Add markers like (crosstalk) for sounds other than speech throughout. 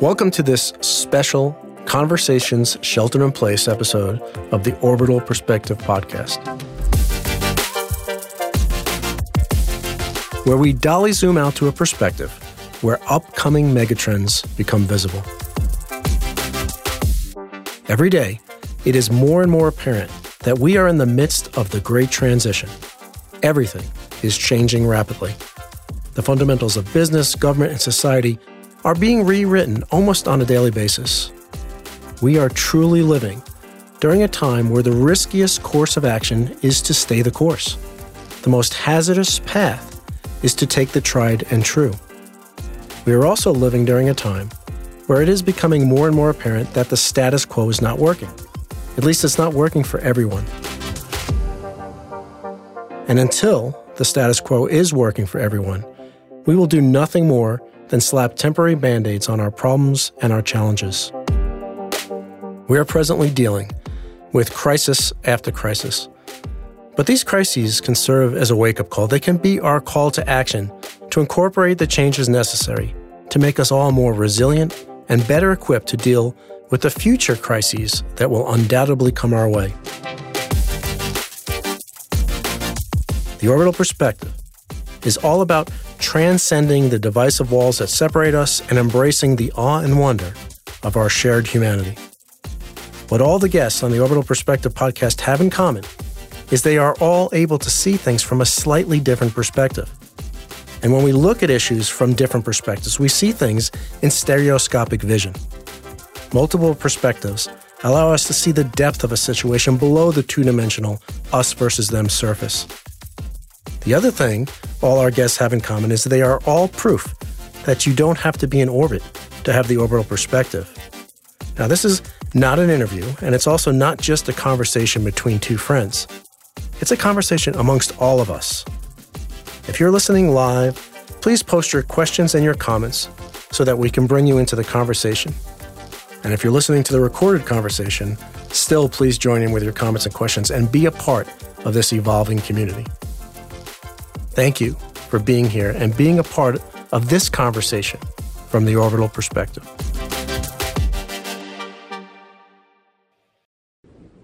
Welcome to this special Conversations Shelter in Place episode of the Orbital Perspective Podcast, where we dolly zoom out to a perspective where upcoming megatrends become visible. Every day, it is more and more apparent that we are in the midst of the great transition. Everything is changing rapidly. The fundamentals of business, government, and society are being rewritten almost on a daily basis. We are truly living during a time where the riskiest course of action is to stay the course. The most hazardous path is to take the tried and true. We are also living during a time where it is becoming more and more apparent that the status quo is not working. At least it's not working for everyone. And until the status quo is working for everyone, we will do nothing more than slap temporary band aids on our problems and our challenges. We are presently dealing with crisis after crisis. But these crises can serve as a wake up call. They can be our call to action to incorporate the changes necessary to make us all more resilient and better equipped to deal with the future crises that will undoubtedly come our way. The orbital perspective is all about transcending the divisive walls that separate us and embracing the awe and wonder of our shared humanity. What all the guests on the Orbital Perspective podcast have in common is they are all able to see things from a slightly different perspective. And when we look at issues from different perspectives, we see things in stereoscopic vision. Multiple perspectives allow us to see the depth of a situation below the two dimensional us versus them surface. The other thing all our guests have in common is they are all proof that you don't have to be in orbit to have the orbital perspective. Now, this is not an interview, and it's also not just a conversation between two friends. It's a conversation amongst all of us. If you're listening live, please post your questions and your comments so that we can bring you into the conversation. And if you're listening to the recorded conversation, still please join in with your comments and questions and be a part of this evolving community. Thank you for being here and being a part of this conversation from the orbital perspective.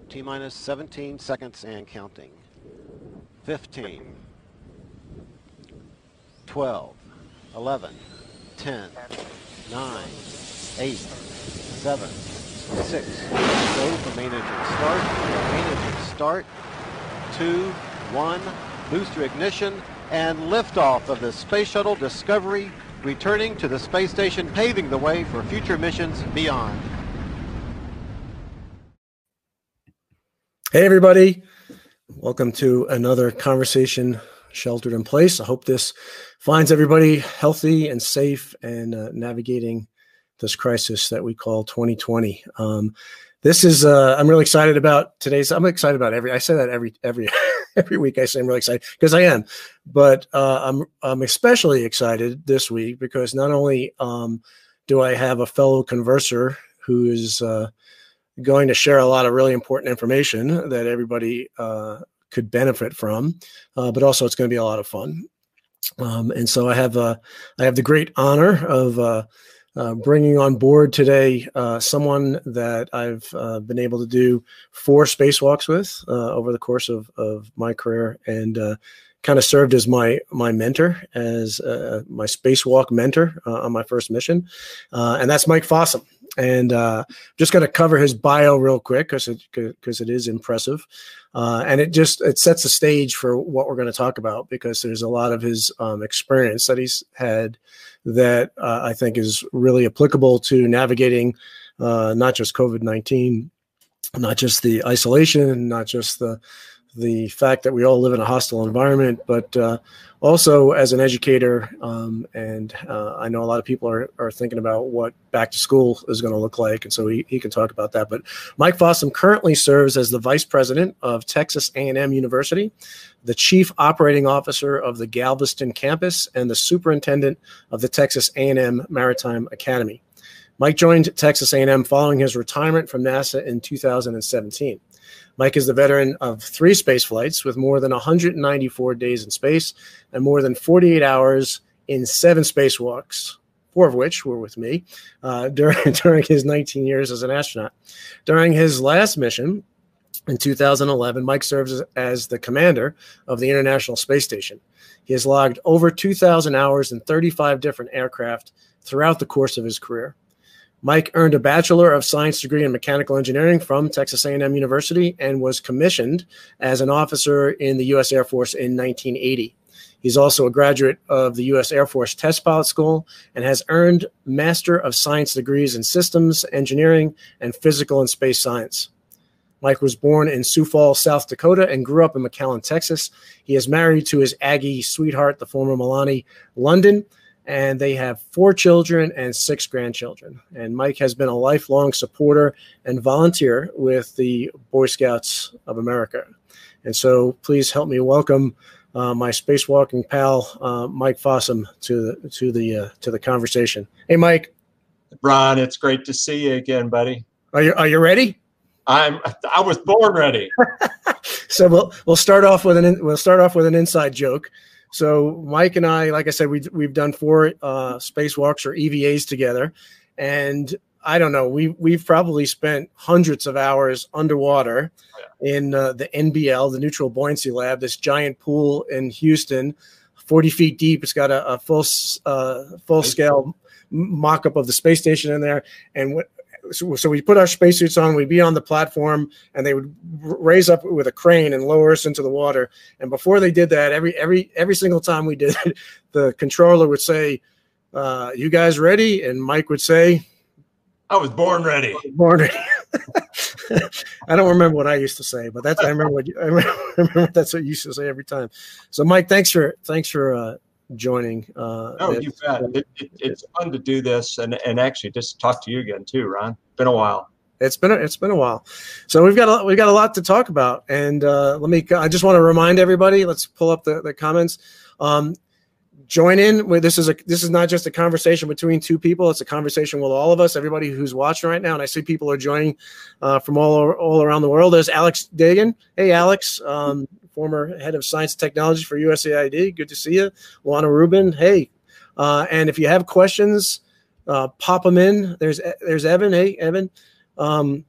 T minus 17 seconds and counting. 15, 12, 11, 10, 9, 8, 7, 6. Go for main engine start. Main engine start. 2, 1. Booster ignition and liftoff of the Space Shuttle Discovery returning to the space station, paving the way for future missions beyond. Hey, everybody. Welcome to another conversation sheltered in place. I hope this finds everybody healthy and safe and uh, navigating this crisis that we call 2020. Um, this is uh, I'm really excited about today's. I'm excited about every. I say that every every (laughs) every week. I say I'm really excited because I am, but uh, I'm I'm especially excited this week because not only um, do I have a fellow converser who is uh, going to share a lot of really important information that everybody uh, could benefit from, uh, but also it's going to be a lot of fun. Um, and so I have uh, I have the great honor of uh, bringing on board today uh, someone that I've uh, been able to do four spacewalks with uh, over the course of, of my career and uh, kind of served as my my mentor, as my spacewalk mentor on my first mission. and that's Mike Fossum. And just going to cover his bio real quick because it, cause it is impressive. and it just it sets the stage for what we're going to talk about because there's a lot of his um, experience that he's had that uh, I think is really applicable to navigating uh, not just COVID 19, not just the isolation, not just the the fact that we all live in a hostile environment, but uh, also as an educator. Um, and uh, I know a lot of people are, are thinking about what back to school is going to look like. And so he, he can talk about that. But Mike Fossum currently serves as the vice president of Texas A&M University, the chief operating officer of the Galveston campus, and the superintendent of the Texas A&M Maritime Academy. Mike joined Texas A&M following his retirement from NASA in 2017. Mike is the veteran of three space flights with more than 194 days in space and more than 48 hours in seven spacewalks. four of which were with me uh, (laughs) during during his 19 years as an astronaut. During his last mission in 2011, Mike serves as, as the commander of the International Space Station. He has logged over 2,000 hours in 35 different aircraft throughout the course of his career. Mike earned a Bachelor of Science degree in Mechanical Engineering from Texas A&M University and was commissioned as an officer in the U.S. Air Force in 1980. He's also a graduate of the U.S. Air Force Test Pilot School and has earned Master of Science degrees in Systems Engineering and Physical and Space Science. Mike was born in Sioux Falls, South Dakota, and grew up in McAllen, Texas. He is married to his Aggie sweetheart, the former Melanie London, and they have four children and six grandchildren. And Mike has been a lifelong supporter and volunteer with the Boy Scouts of America. And so please help me welcome uh, my spacewalking pal, uh, Mike Fossum, to the to the uh, to the conversation. Hey, Mike. Ron, it's great to see you again, buddy. Are you are you ready? I'm I was born ready. (laughs) so we'll we'll start off with an we'll start off with an inside joke. So Mike and I, like I said, we we've done four uh, spacewalks or EVAs together, and I don't know, we we've probably spent hundreds of hours underwater yeah. in uh, the NBL, the Neutral Buoyancy Lab, this giant pool in Houston, forty feet deep. It's got a, a full uh, full scale mock up of the space station in there, and what so, so we put our spacesuits on, we'd be on the platform, and they would raise up with a crane and lower us into the water. And before they did that, every every every single time we did it, (laughs) the controller would say, uh, "You guys ready?" And Mike would say, "I was born ready." Born ready. (laughs) I don't remember what I used to say, but that's I remember what you, (laughs) I remember, I remember that's what you used to say every time. So, Mike, thanks for thanks for uh, joining. Uh, oh, you bet. It, it, (laughs) it's fun to do this and, and actually just talk to you again too, Ron. Been a while. It's been a, it's been a while, so we've got a, we've got a lot to talk about. And uh, let me. I just want to remind everybody. Let's pull up the, the comments. Um, join in with this is a this is not just a conversation between two people it's a conversation with all of us everybody who's watching right now and i see people are joining uh, from all all around the world there's alex dehgan hey alex um, former head of science and technology for USAID. Good to see you. Lana Rubin, hey. Uh, and if you have questions, uh, pop them in. There's there's Evan. Hey, Evan. Um,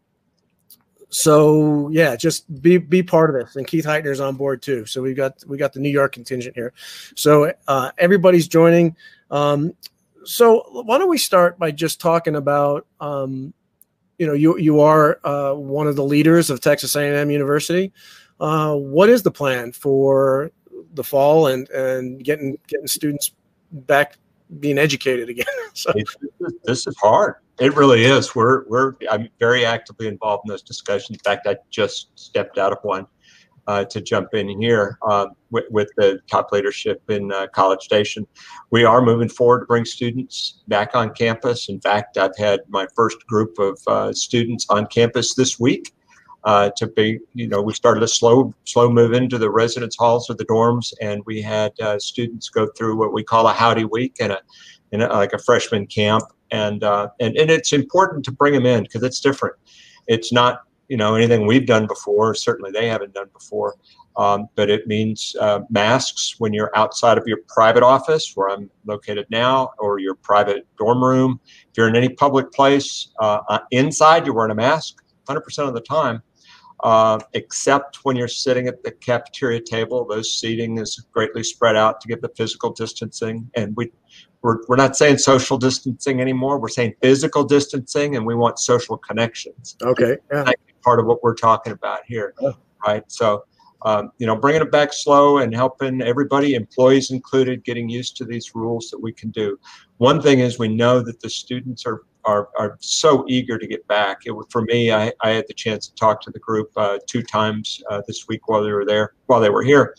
so yeah, just be be part of this. And Keith Heitner's on board too. So we've got we got the New York contingent here. So uh, everybody's joining. Um, so why don't we start by just talking about um, you know you you are uh, one of the leaders of Texas A&M University. Uh, what is the plan for the fall and and getting getting students back being educated again? (laughs) so. This is hard. It really is. We're we're I'm very actively involved in those discussions. In fact, I just stepped out of one uh, to jump in here uh, with, with, the top leadership in uh, College Station. We are moving forward to bring students back on campus. In fact, I've had my first group of uh, students on campus this week uh, to be, you know, we started a slow, slow move into the residence halls of the dorms, and we had uh, students go through what we call a howdy week and a, in a like a freshman camp, and uh, and and it's important to bring them in because it's different. It's not, you know, anything we've done before. Certainly, they haven't done before. Um, but it means uh, masks when you're outside of your private office, where I'm located now, or your private dorm room. If you're in any public place, uh, uh inside, you're wearing a mask 100% of the time. Uh, except when you're sitting at the cafeteria table. Those seating is greatly spread out to give the physical distancing. And we, we're, we're not saying social distancing anymore. We're saying physical distancing, and we want social connections. Okay. Yeah. part of what we're talking about here, oh. right? So, um, you know, bringing it back slow and helping everybody, employees included, getting used to these rules that we can do. One thing is we know that the students are are, are so eager to get back. It, for me, I, I had the chance to talk to the group uh, two times uh, this week while they were there, while they were here,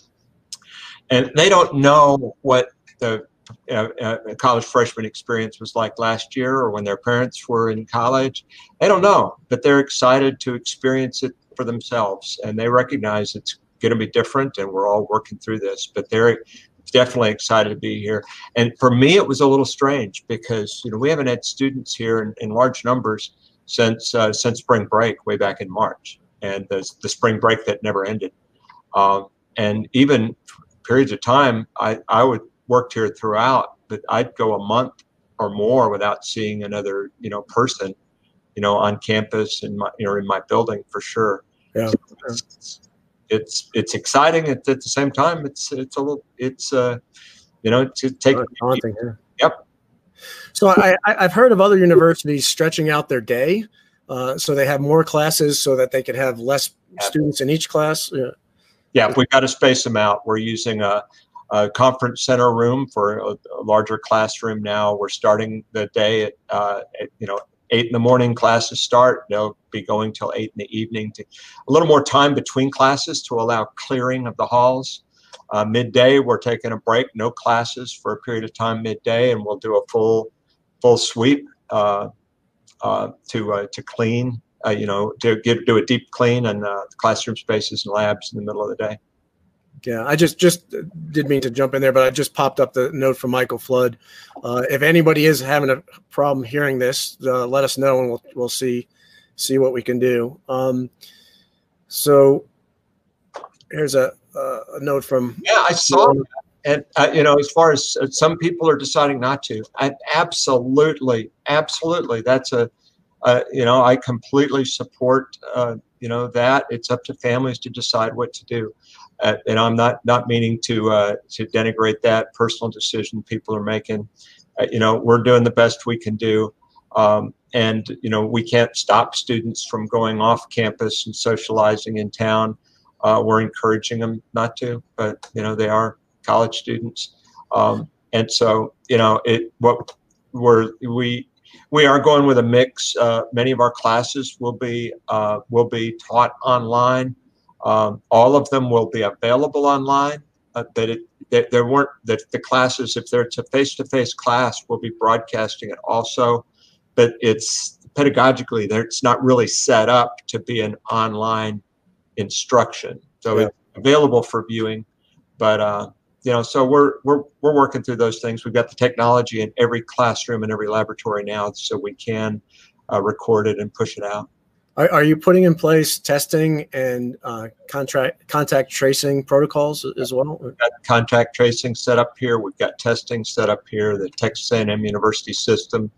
and they don't know what the uh, uh, college freshman experience was like last year or when their parents were in college. They don't know, but they're excited to experience it for themselves, and they recognize it's going to be different, and we're all working through this. But they're definitely excited to be here. And for me, it was a little strange because you know we haven't had students here in, in large numbers since uh, since spring break way back in March, and the, the spring break that never ended. Um, and even periods of time, I I would worked here throughout, but I'd go a month or more without seeing another you know person you know on campus and my you know in my building for sure Yeah. So it's, it's exciting at, at the same time it's it's a little it's uh you know to take daunting, yeah. Yep. So I, I, I've heard of other universities stretching out their day, uh, so they have more classes so that they could have less Yeah. students in each class. Yeah. Yeah, we got to space them out. We're using a, a conference center room for a, a larger classroom now. We're starting the day at, uh, at you know eight in the morning. Classes start. They'll be going till eight in the evening. To a little more time between classes to allow clearing of the halls. Uh, midday, we're taking a break. No classes for a period of time midday, and we'll do a full full sweep uh, uh, to uh, to clean. Uh, you know, to get do a deep clean and uh, classroom spaces and labs in the middle of the day. Yeah, I just just did mean to jump in there, but I just popped up the note from Michael Flood. Uh, if anybody is having a problem hearing this, uh, let us know and we'll we'll see see what we can do. Um, so here's a uh, a note from Yeah, I saw that. And, uh, you know, as far as uh, some people are deciding not to, I absolutely, absolutely. That's a, uh, you know, I completely support, uh, you know, that. It's up to families to decide what to do. Uh, and I'm not, not meaning to, uh, to denigrate that personal decision people are making. Uh, you know, we're doing the best we can do. Um, and, you know, we can't stop students from going off campus and socializing in town. Uh, we're encouraging them not to, but you know they are college students, um, and so you know it. What we're we we are going with a mix. Uh, many of our classes will be uh, will be taught online. Um, all of them will be available online. Uh, that it that there weren't that the classes if they're a face to face class we'll be broadcasting it also, but it's pedagogically there it's not really set up to be an online instruction. So Yeah. it's available for viewing, but uh, you know, so we're we're we're working through those things. We've got the technology in every classroom and every laboratory now, so we can uh, record it and push it out. Are, are you putting in place testing and uh, contract contact tracing protocols as well? We've got contact tracing set up here. We've got testing set up here. The Texas A&M University system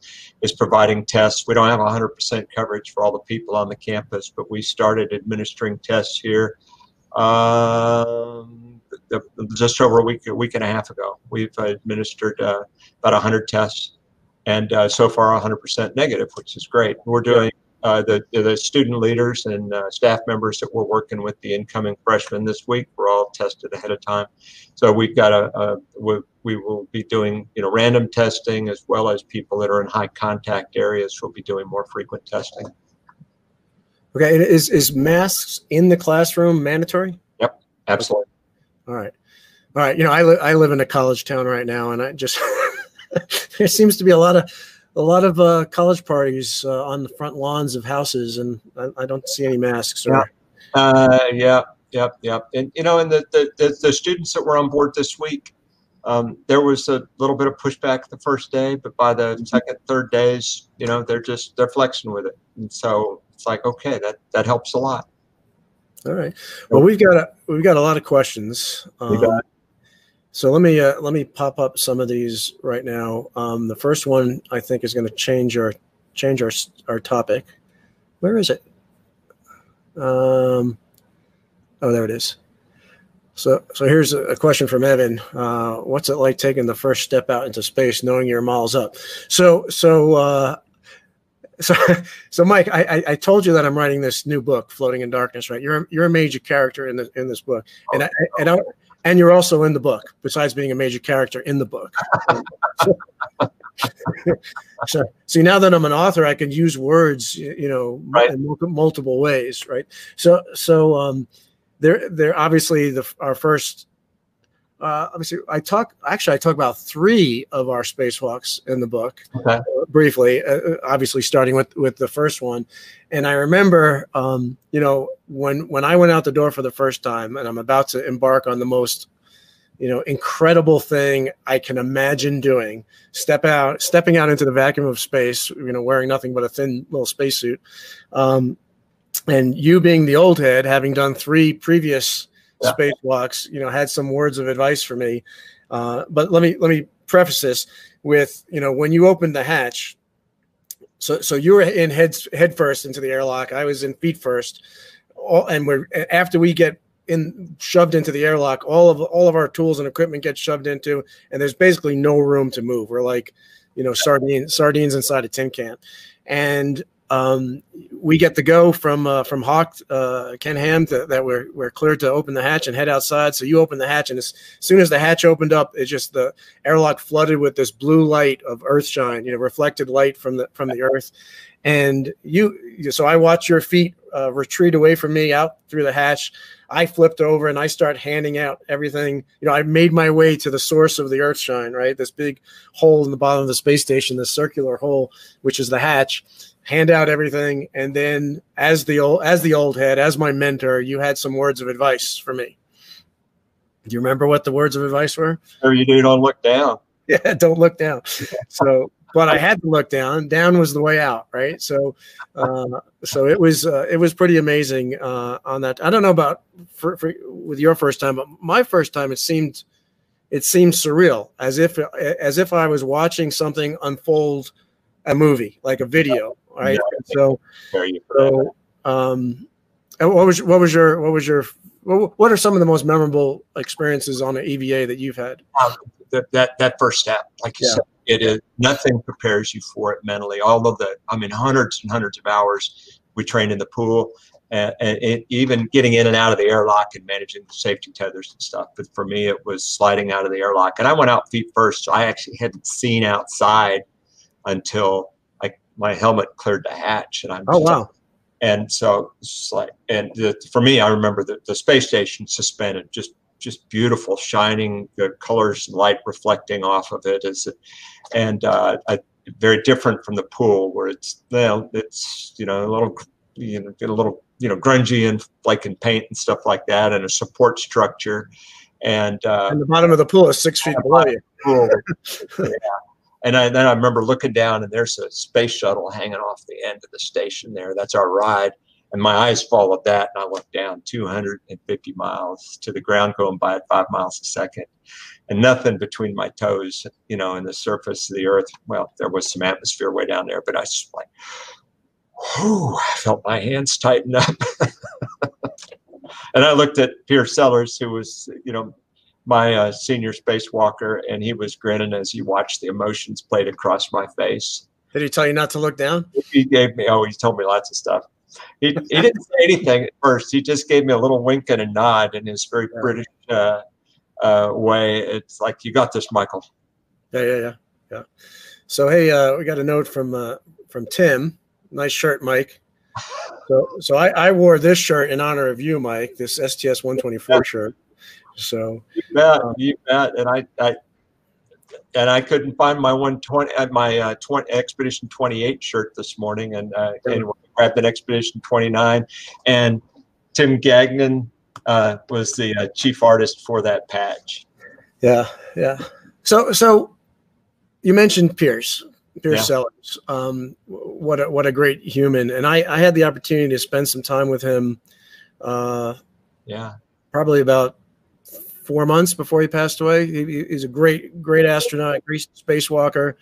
is providing tests. We don't have 100% coverage for all the people on the campus, but we started administering tests here um, the, just over a week, a week and a half ago. We've administered uh, about 100 tests, and uh, so far 100% negative, which is great. We're doing uh, the the student leaders and uh, staff members that we're working with the incoming freshmen this week. We're all tested ahead of time, so we've got a, a we, we will be doing you know random testing as well as people that are in high contact areas. We'll be doing more frequent testing. Okay, and is is masks in the classroom mandatory? Yep, absolutely. All right, all right. You know, I li- I live in a college town right now, and I just (laughs) there seems to be a lot of a lot of uh, college parties uh, on the front lawns of houses, and I, I don't see any masks. Or, Uh, yeah, yep, yep. And you know, and the, the, the, the students that were on board this week, um, there was a little bit of pushback the first day, but by the second, third days, you know, they're just they're flexing with it, and so it's like okay, that that helps a lot. All right. Well, we've got a we've got a lot of questions. We Um, got- so let me uh, let me pop up some of these right now. Um, the first one I think is going to change our change our our topic. Where is it? Um, oh, there it is. So so here's a question from Evan. Uh, what's it like taking the first step out into space, knowing you're miles up? So so. Uh, (laughs) so, so Mike, I, I, told you that I'm writing this new book, Floating in Darkness. Right? You're you're a major character in the in this book, and I, and I, and you're also in the book. Besides being a major character in the book. (laughs) so, see, now that I'm an author, I can use words, you know, Right. in multiple ways, right? So, so um, they're they're obviously the our first. Uh, let me see. I talk actually. I talk about three of our spacewalks in the book Okay. briefly, uh, obviously starting with with the first one. And I remember, um, you know, when when I went out the door for the first time, and I'm about to embark on the most, you know, incredible thing I can imagine doing. Step out, stepping out into the vacuum of space. You know, wearing nothing but a thin little spacesuit. Um, and you being the old head, having done three previous Yeah. spacewalks, you know, had some words of advice for me. Uh, but let me let me preface this with you know when you opened the hatch. So so you were in head head first into the airlock. I was in feet first. All, and we're after we get in shoved into the airlock, all of all of our tools and equipment get shoved into, and there's basically no room to move. We're like, you know, sardines sardines inside a tin can, and um, we get the go from uh, from Hock uh, Ken Ham to, that we're we're cleared to open the hatch and head outside. So you open the hatch, and as soon as the hatch opened up, it's just the airlock flooded with this blue light of Earthshine, you know, reflected light from the from the Earth. And you, so I watch your feet uh, retreat away from me out through the hatch. I flipped over and I start handing out everything. You know, I made my way to the source of the Earthshine, right? This big hole in the bottom of the space station, this circular hole, which is the hatch hand out everything. And then as the old as the old head as my mentor you had some words of advice for me. Do you remember what the words of advice were? Oh you do. Don't look down. (laughs) Yeah don't look down. (laughs) So but i had to look down. Down was the way out right? So uh, so it was uh, it was pretty amazing uh, on that. I don't know about for, for, with your first time but my first time it seemed it seemed surreal as if as if i was watching something unfold a movie like a video right? Yeah, so, so um, what was what was your what was your what are some of the most memorable experiences on an EVA that you've had? Um, that, that that first step, like you yeah. said, it is nothing prepares you for it mentally. All of the, I mean, hundreds and hundreds of hours we trained in the pool, and, and it, even getting in and out of the airlock and managing the safety tethers and stuff. But for me, it was sliding out of the airlock, and I went out feet first, so I actually hadn't seen outside until my helmet cleared the hatch, and I'm oh wow. And so it's like, and the, for me, I remember the, the space station suspended, just just beautiful, shining the colors and light reflecting off of it. Is it, and uh, I, very different from the pool where it's well, it's you know a little you know get a little you know grungy and like in paint and stuff like that, and a support structure. And, uh, and the bottom of the pool is six feet below you. (laughs) yeah. And I, then I remember looking down, and there's a space shuttle hanging off the end of the station there. That's our ride. And my eyes followed that, and I looked down 250 miles to the ground, going by at five miles a second, and nothing between my toes, you know, and the surface of the Earth. Well, there was some atmosphere way down there, but I was like, whew, I felt my hands tighten up. (laughs) and I looked at Piers Sellers, who was, you know, my uh, senior spacewalker, and he was grinning as he watched the emotions played across my face. Did he tell you not to look down? He gave me, oh, he told me lots of stuff. He, he didn't say anything at first. He just gave me a little wink and a nod in his very yeah. British uh, uh, way. It's like, you got this, Michael. Yeah, yeah, yeah. Yeah. So, hey, uh, we got a note from uh, from Tim. Nice shirt, Mike. (laughs) So, so I, I wore this shirt in honor of you, Mike. This STS 124 shirt. So you bet, um, you bet. And I, I and I couldn't find my 120 uh, my uh, 20 expedition 28 shirt this morning and uh, anyway, grabbed an expedition 29 and Tim Gagnon uh, was the uh, chief artist for that patch. Yeah, yeah. So so you mentioned Piers. Piers yeah. Sellers. Um, what a, what a great human, and I, I had the opportunity to spend some time with him. Uh, yeah, probably about four months before he passed away. He, he's a great, great astronaut, great spacewalker.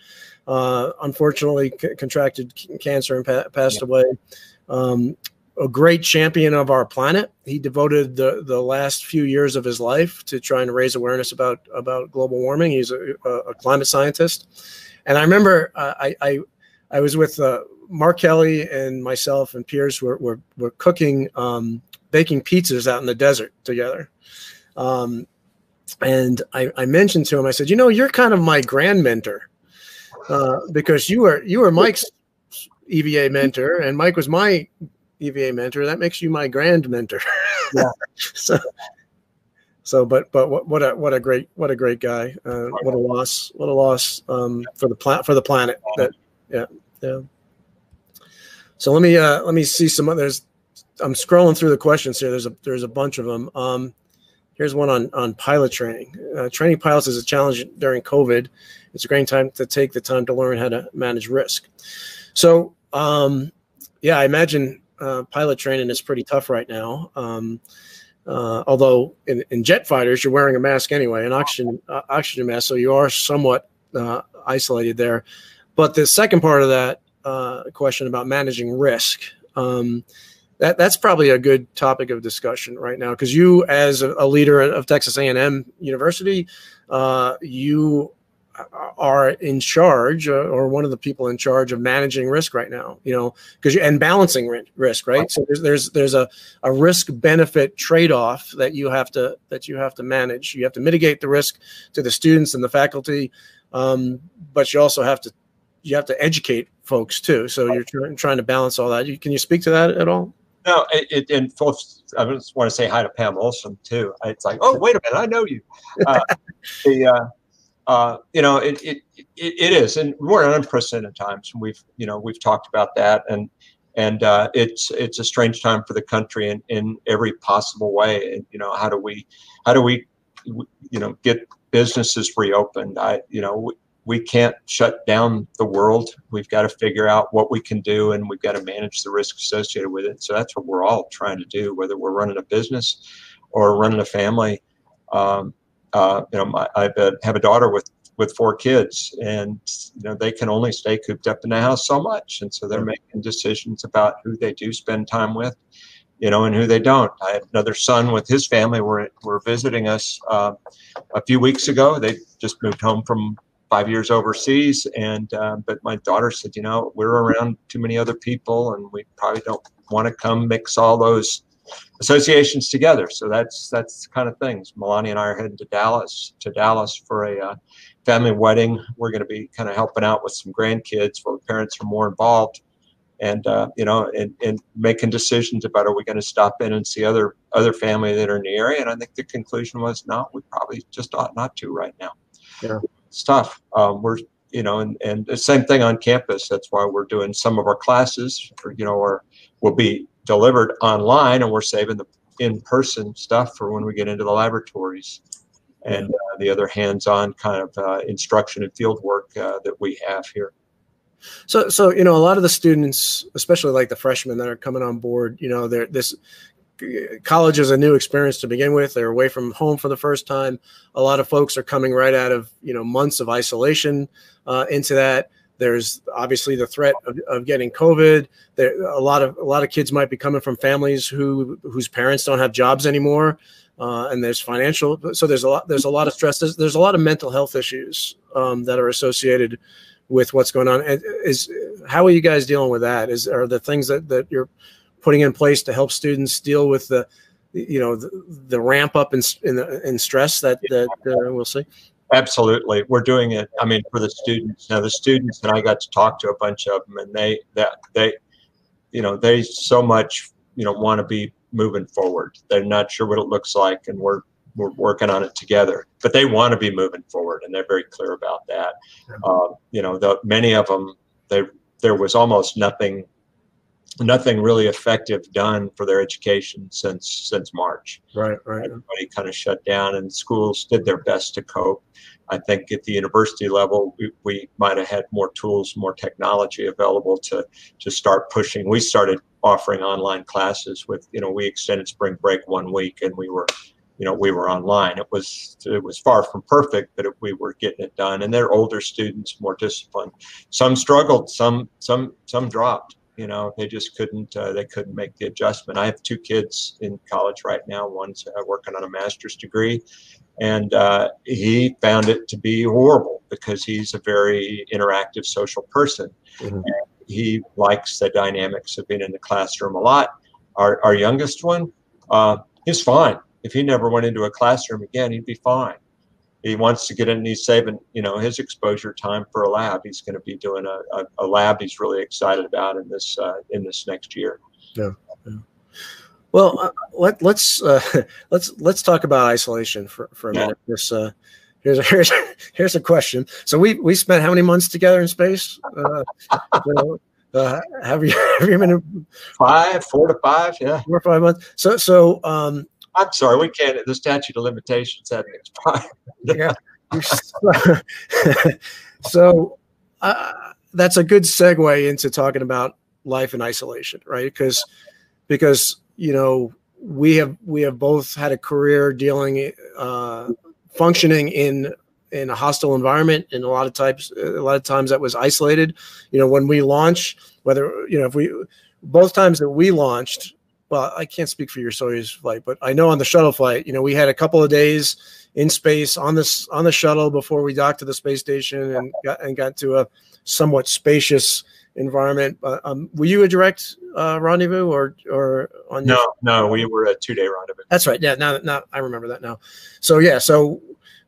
Uh, unfortunately, c- contracted cancer and pa- passed yeah. away. Um, a great champion of our planet. He devoted the, the last few years of his life to trying to raise awareness about about global warming. He's a, a climate scientist, and I remember uh, I, I, I was with uh, Mark Kelly and myself and Piers were were, were cooking um, baking pizzas out in the desert together. Um, and I, I, mentioned to him, I said, you know, you're kind of my grand mentor uh, because you were you were Mike's EVA mentor, and Mike was my EVA mentor. That makes you my grand mentor. Yeah. (laughs) so, so, but but what, what a what a great what a great guy. Uh, what a loss. What a loss um, for the planet for the planet. That yeah yeah. So let me uh, let me see some others. I'm scrolling through the questions here. There's a there's a bunch of them. Um, Here's one on, on pilot training. Uh, training pilots is a challenge during COVID. It's a great time to take the time to learn how to manage risk. So, um, yeah, I imagine uh, pilot training is pretty tough right now. Um, uh, although in, in, jet fighters, you're wearing a mask anyway, an oxygen uh, oxygen mask, so you are somewhat uh, isolated there. But the second part of that uh, question about managing risk, um, that that's probably a good topic of discussion right now because you, as a, leader of Texas A&M University, uh, you are in charge uh, or one of the people in charge of managing risk right now you know because and balancing risk right? So there's there's, there's a, a risk benefit trade-off that you have to that you have to manage. You have to mitigate the risk to the students and the faculty um, but you also have to you have to educate folks too. So you're trying, trying to balance all that. You, can you speak to that at all no, it, it and folks, I just want to say hi to Pam Olson too. It's like, oh, wait a minute, I know you. Uh, (laughs) the uh, uh, you know, it, it, it, it is, and we're in unprecedented times. We've, you know, we've talked about that, and and uh, it's it's a strange time for the country in, in every possible way. And you know, how do we, how do we, you know, get businesses reopened? I, you know, we, can't shut down the world. We've got to figure out what we can do, and we've got to manage the risk associated with it. So that's what we're all trying to do, whether we're running a business or running a family. Um, uh, you know, my, I have a daughter with with four kids, and you know they can only stay cooped up in the house so much, and so they're making decisions about who they do spend time with, you know, and who they don't. I had another son with his family were were visiting us uh, a few weeks ago. They just moved home from five years overseas, and uh, but my daughter said, you know, we're around too many other people, and we probably don't want to come mix all those associations together. So that's that's kind of things. Melanie and I are heading to Dallas to Dallas for a uh, family wedding. We're going to be kind of helping out with some grandkids where parents are more involved, and uh, you know, and, and making decisions about are we going to stop in and see other other family that are in the area. And I think the conclusion was no, we probably just ought not to right now. Yeah, tough. Um, we're you know, and, and the same thing on campus. That's why we're doing some of our classes, or, you know, or will be delivered online, and we're saving the in-person stuff for when we get into the laboratories and uh, the other hands-on kind of uh, instruction and field work uh, that we have here. So, so you know, a lot of the students, especially like the freshmen that are coming on board, you know, they're this college is a new experience to begin with. They're away from home for the first time. A lot of folks are coming right out of you know months of isolation uh, into that. There's obviously the threat of, of getting COVID. There, a lot of a lot of kids might be coming from families who whose parents don't have jobs anymore, uh, and there's financial. So there's a lot there's a lot of stress. There's, there's a lot of mental health issues um, that are associated with what's going on. Is how are you guys dealing with that? Is are the things that that you're putting in place to help students deal with the you know the, the ramp up in in, in stress that that uh, we'll see Absolutely, we're doing it. I mean, for the students now, the students and I got to talk to a bunch of them, and they that they, you know, they so much you know want to be moving forward. They're not sure what it looks like, and we're we're working on it together. But they want to be moving forward, and they're very clear about that. Uh, you know, the many of them, they there was almost nothing nothing really effective done for their education since since March. Right, right. Everybody kind of shut down, and schools did their best to cope. I think at the university level, we, we might have had more tools, more technology available to to start pushing. We started offering online classes with, you know, we extended spring break one week, and we were, you know, we were online. It was it was far from perfect, but it, we were getting it done. And they're older students, more disciplined. Some struggled, some some some dropped you know they just couldn't uh, they couldn't make the adjustment. I have two kids in college right now. One's uh, working on a master's degree and uh, he found it to be horrible because he's a very interactive social person. Mm-hmm. he likes the dynamics of being in the classroom a lot. Our, our youngest one uh, he's fine. If he never went into a classroom again he'd be fine he wants to get in. He's saving, you know, his exposure time for a lab. He's going to be doing a, a, a lab he's really excited about in this uh, in this next year. Yeah. yeah. Well, uh, let let's uh, (laughs) let's let's talk about isolation for, for a yeah. minute. This uh, here's a, (laughs) here's here's a question. So we we spent how many months together in space? Uh, (laughs) you know, uh, have you have you been five, four to five? Yeah, four or five months. So so um, I'm sorry, we can't. The statute of limitations hasn't expired. yeah. (laughs) so uh, that's a good segue into talking about life in isolation, right? Because because you know we have we have both had a career dealing uh, functioning in in a hostile environment, and a lot of times, a lot of times that was isolated. You know, when we launch, whether you know if we both times that we launched, well, I can't speak for your Soyuz flight, but I know on the shuttle flight, you know, we had a couple of days in space on this on the shuttle before we docked to the space station and got and got to a somewhat spacious environment. Uh, um, were you a direct uh, rendezvous or or on? No, your- no, we were a two day rendezvous. That's right. Yeah, now now I remember that now. So yeah, so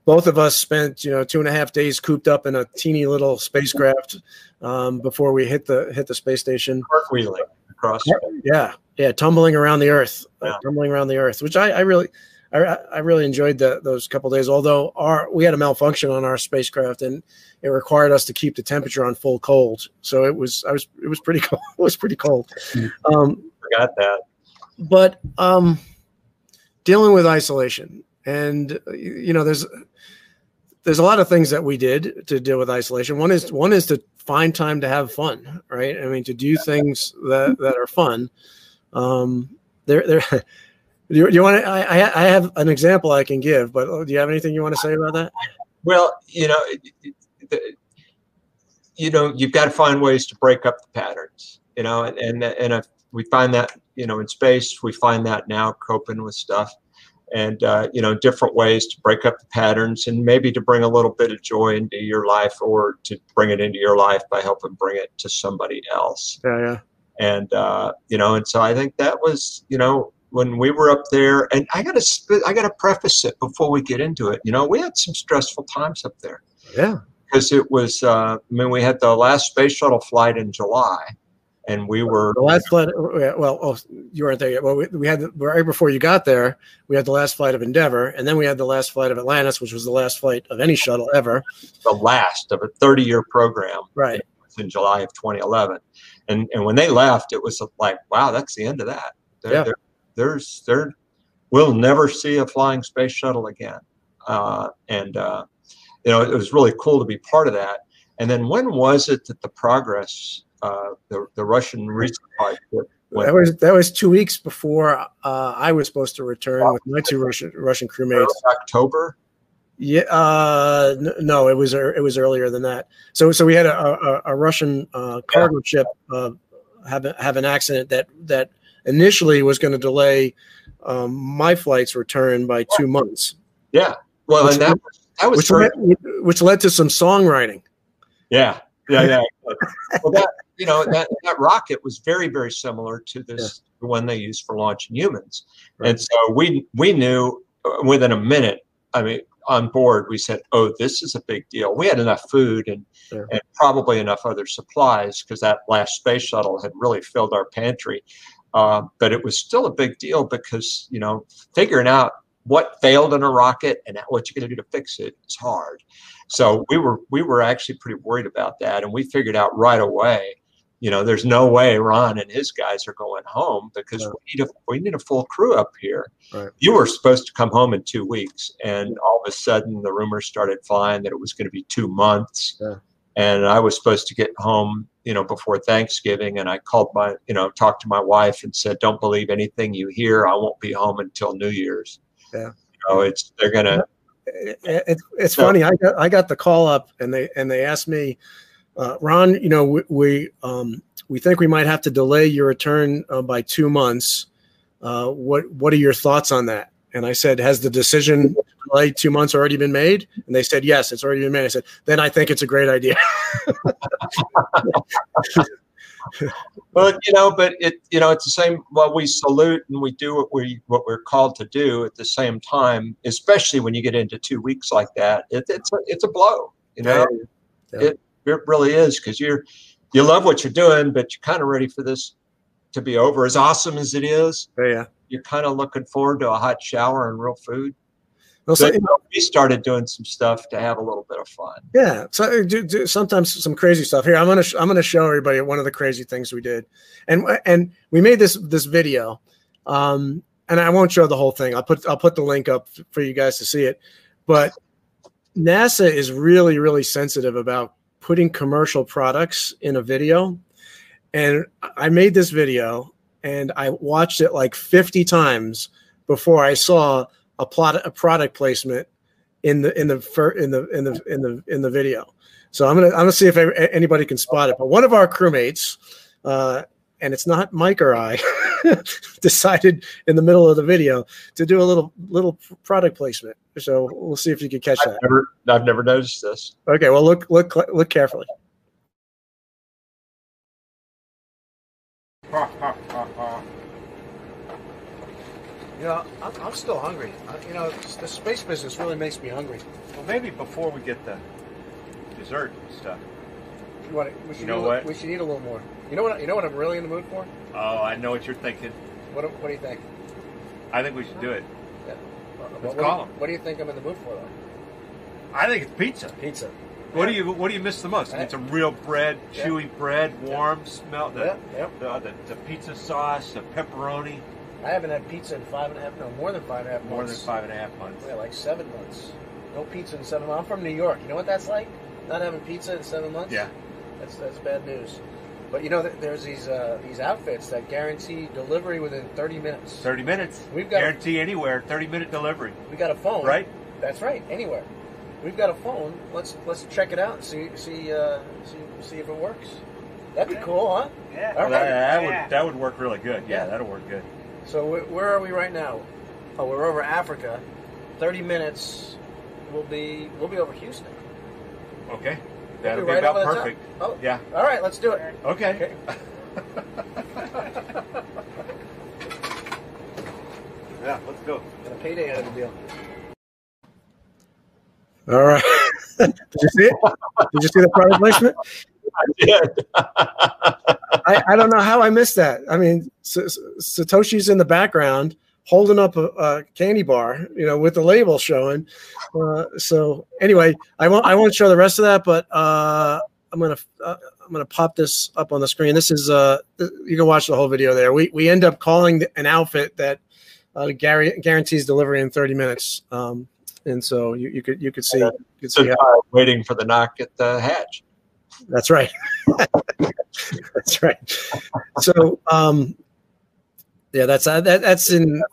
both of us spent you know two and a half days cooped up in a teeny little spacecraft um, before we hit the hit the space station. Cartwheeling across. Yeah, yeah, tumbling around the Earth, uh, yeah. uh, tumbling around the Earth, which I, I really. I, I really enjoyed the, those couple days. Although our we had a malfunction on our spacecraft and it required us to keep the temperature on full cold. So it was I was it was pretty (laughs) cold. It was pretty cold. Um, Forgot that. But um, dealing with isolation and you know there's there's a lot of things that we did to deal with isolation. One is one is to find time to have fun, right? I mean, to do things that that are fun. Um, there, there. (laughs) You, you want to? I, I have an example I can give, but do you have anything you want to say about that? Well, you know, the, you know, you've got to find ways to break up the patterns. You know, and and and if we find that you know in space, we find that now coping with stuff and uh, you know different ways to break up the patterns and maybe to bring a little bit of joy into your life or to bring it into your life by helping bring it to somebody else. Yeah yeah. And uh, you know and so i think that was you know when we were up there and i gotta i gotta preface it before we get into it you know we had some stressful times up there. Yeah. Because it was uh, i mean we had the last space shuttle flight in july and we were the last flight. Well, oh, you weren't there yet. Well, we, we had the, right before you got there. We had the last flight of Endeavour, and then we had the last flight of Atlantis, which was the last flight of any shuttle ever. The last of a 30-year program, right? In July of 2011, and and when they left, it was like, wow, that's the end of that. There, yeah. There, there's there, we'll never see a flying space shuttle again, uh, and uh, you know it was really cool to be part of that. And then when was it that the progress uh, the, the Russian resupply. That was that was two weeks before uh, I was supposed to return wow. with my two Russian Russian crewmates. October. Yeah, uh, no, it was it was earlier than that. So so we had a, a, a Russian uh, cargo yeah. ship uh, have have an accident that that initially was going to delay um, my flight's return by two months. Yeah, well, which, and that that was which led, which led to some songwriting. Yeah, yeah, yeah. well, that you know that, that rocket was very very similar to this yeah. the one they used for launching humans right. and so we we knew uh, within a minute i mean on board we said oh this is a big deal we had enough food and yeah. and probably enough other supplies because that last space shuttle had really filled our pantry uh, but it was still a big deal because you know figuring out what failed in a rocket and what you're going to do to fix it is hard so we were we were actually pretty worried about that and we figured out right away you know, there's no way Ron and his guys are going home because right. we need a we need a full crew up here. Right. You were supposed to come home in two weeks, and all of a sudden the rumors started flying that it was going to be two months. Yeah. And I was supposed to get home, you know, before Thanksgiving. And I called my, you know, talked to my wife and said, "Don't believe anything you hear. I won't be home until New Year's." Yeah. You know, it's they're gonna. It, it, it's so, funny. I got I got the call up, and they and they asked me uh, Ron, you know, we we, um, we think we might have to delay your return uh, by two months. Uh, what what are your thoughts on that? And I said, has the decision delay two months already been made? And they said, yes, it's already been made. I said, then I think it's a great idea. (laughs) well, you know, but it you know it's the same. While we salute and we do what we what we're called to do at the same time, especially when you get into two weeks like that, it, it's a, it's a blow. You know. Yeah. it it really is because you're you love what you're doing, but you're kind of ready for this to be over. As awesome as it is, oh, yeah, you're kind of looking forward to a hot shower and real food. Well, so, you know, we started doing some stuff to have a little bit of fun. Yeah, so do, do sometimes some crazy stuff. Here, I'm gonna I'm gonna show everybody one of the crazy things we did, and and we made this this video, um, and I won't show the whole thing. I'll put I'll put the link up for you guys to see it, but NASA is really really sensitive about putting commercial products in a video. And I made this video and I watched it like 50 times before I saw a plot a product placement in the in the in the in the in the in the video. So I'm gonna I'm gonna see if anybody can spot it. But one of our crewmates, uh, and it's not Mike or I, (laughs) decided in the middle of the video to do a little little product placement. So we'll see if you can catch I've that. Never, I've never noticed this. Okay, well look look look carefully. You know, I'm, I'm still hungry. I, you know, the space business really makes me hungry. Well, maybe before we get the dessert and stuff. You want we should You know eat a, what? We should eat a little more. You know what? You know what I'm really in the mood for? Oh, I know what you're thinking. What, do- what do you think? I think we should do it. Uh, Let's what, what call do you, 'em. what do you think I'm in the mood for, though? I think it's pizza. Pizza. What do you What do you miss the most? I mean, it's a real bread, Yeah. chewy bread, warm, smell the, Yeah, yeah. the, the the pizza sauce, the pepperoni. I haven't had pizza in five and a half, no, more than five and a half More than five and a half months. Yeah, like seven months. No pizza in seven months. I'm from New York. You know what that's like? Not having pizza in seven months? Yeah. That's that's bad news. But you know, there's these uh, these outfits that guarantee delivery within 30 minutes. Thirty minutes. We've got- guarantee anywhere. Thirty minute delivery. We got a phone, Right. That's right. Anywhere. We've got a phone. Let's let's check it out and see see uh, see see if it works. That'd be cool, huh? Yeah. All Well, that, right. that Yeah. would that would work really good. Yeah, Yeah. that'll work good. So wh- where are we right now? Oh, we're over Africa. 30 minutes. We'll be we'll be over Houston. Okay, We'll that'll be be right about over the top. perfect. Oh, Yeah. All right, let's do it. Okay. (laughs) yeah, let's go. Got a payday out of the deal. All right. (laughs) Did you see it? Did you see the product placement? (laughs) Yeah. I, I don't know how I missed that. I mean, S- S- Satoshi's in the background holding up a, a candy bar, you know, with the label showing. Uh, so anyway, I won't I won't show the rest of that, but uh, I'm gonna uh, I'm gonna pop this up on the screen. This is uh you can watch the whole video there. We we end up calling an outfit that uh, guarantees delivery in 30 minutes. Um, and so you, you could you could see you could see how, waiting for the knock at the hatch. that's right. (laughs) that's right. So um, yeah, that's uh, that, that's in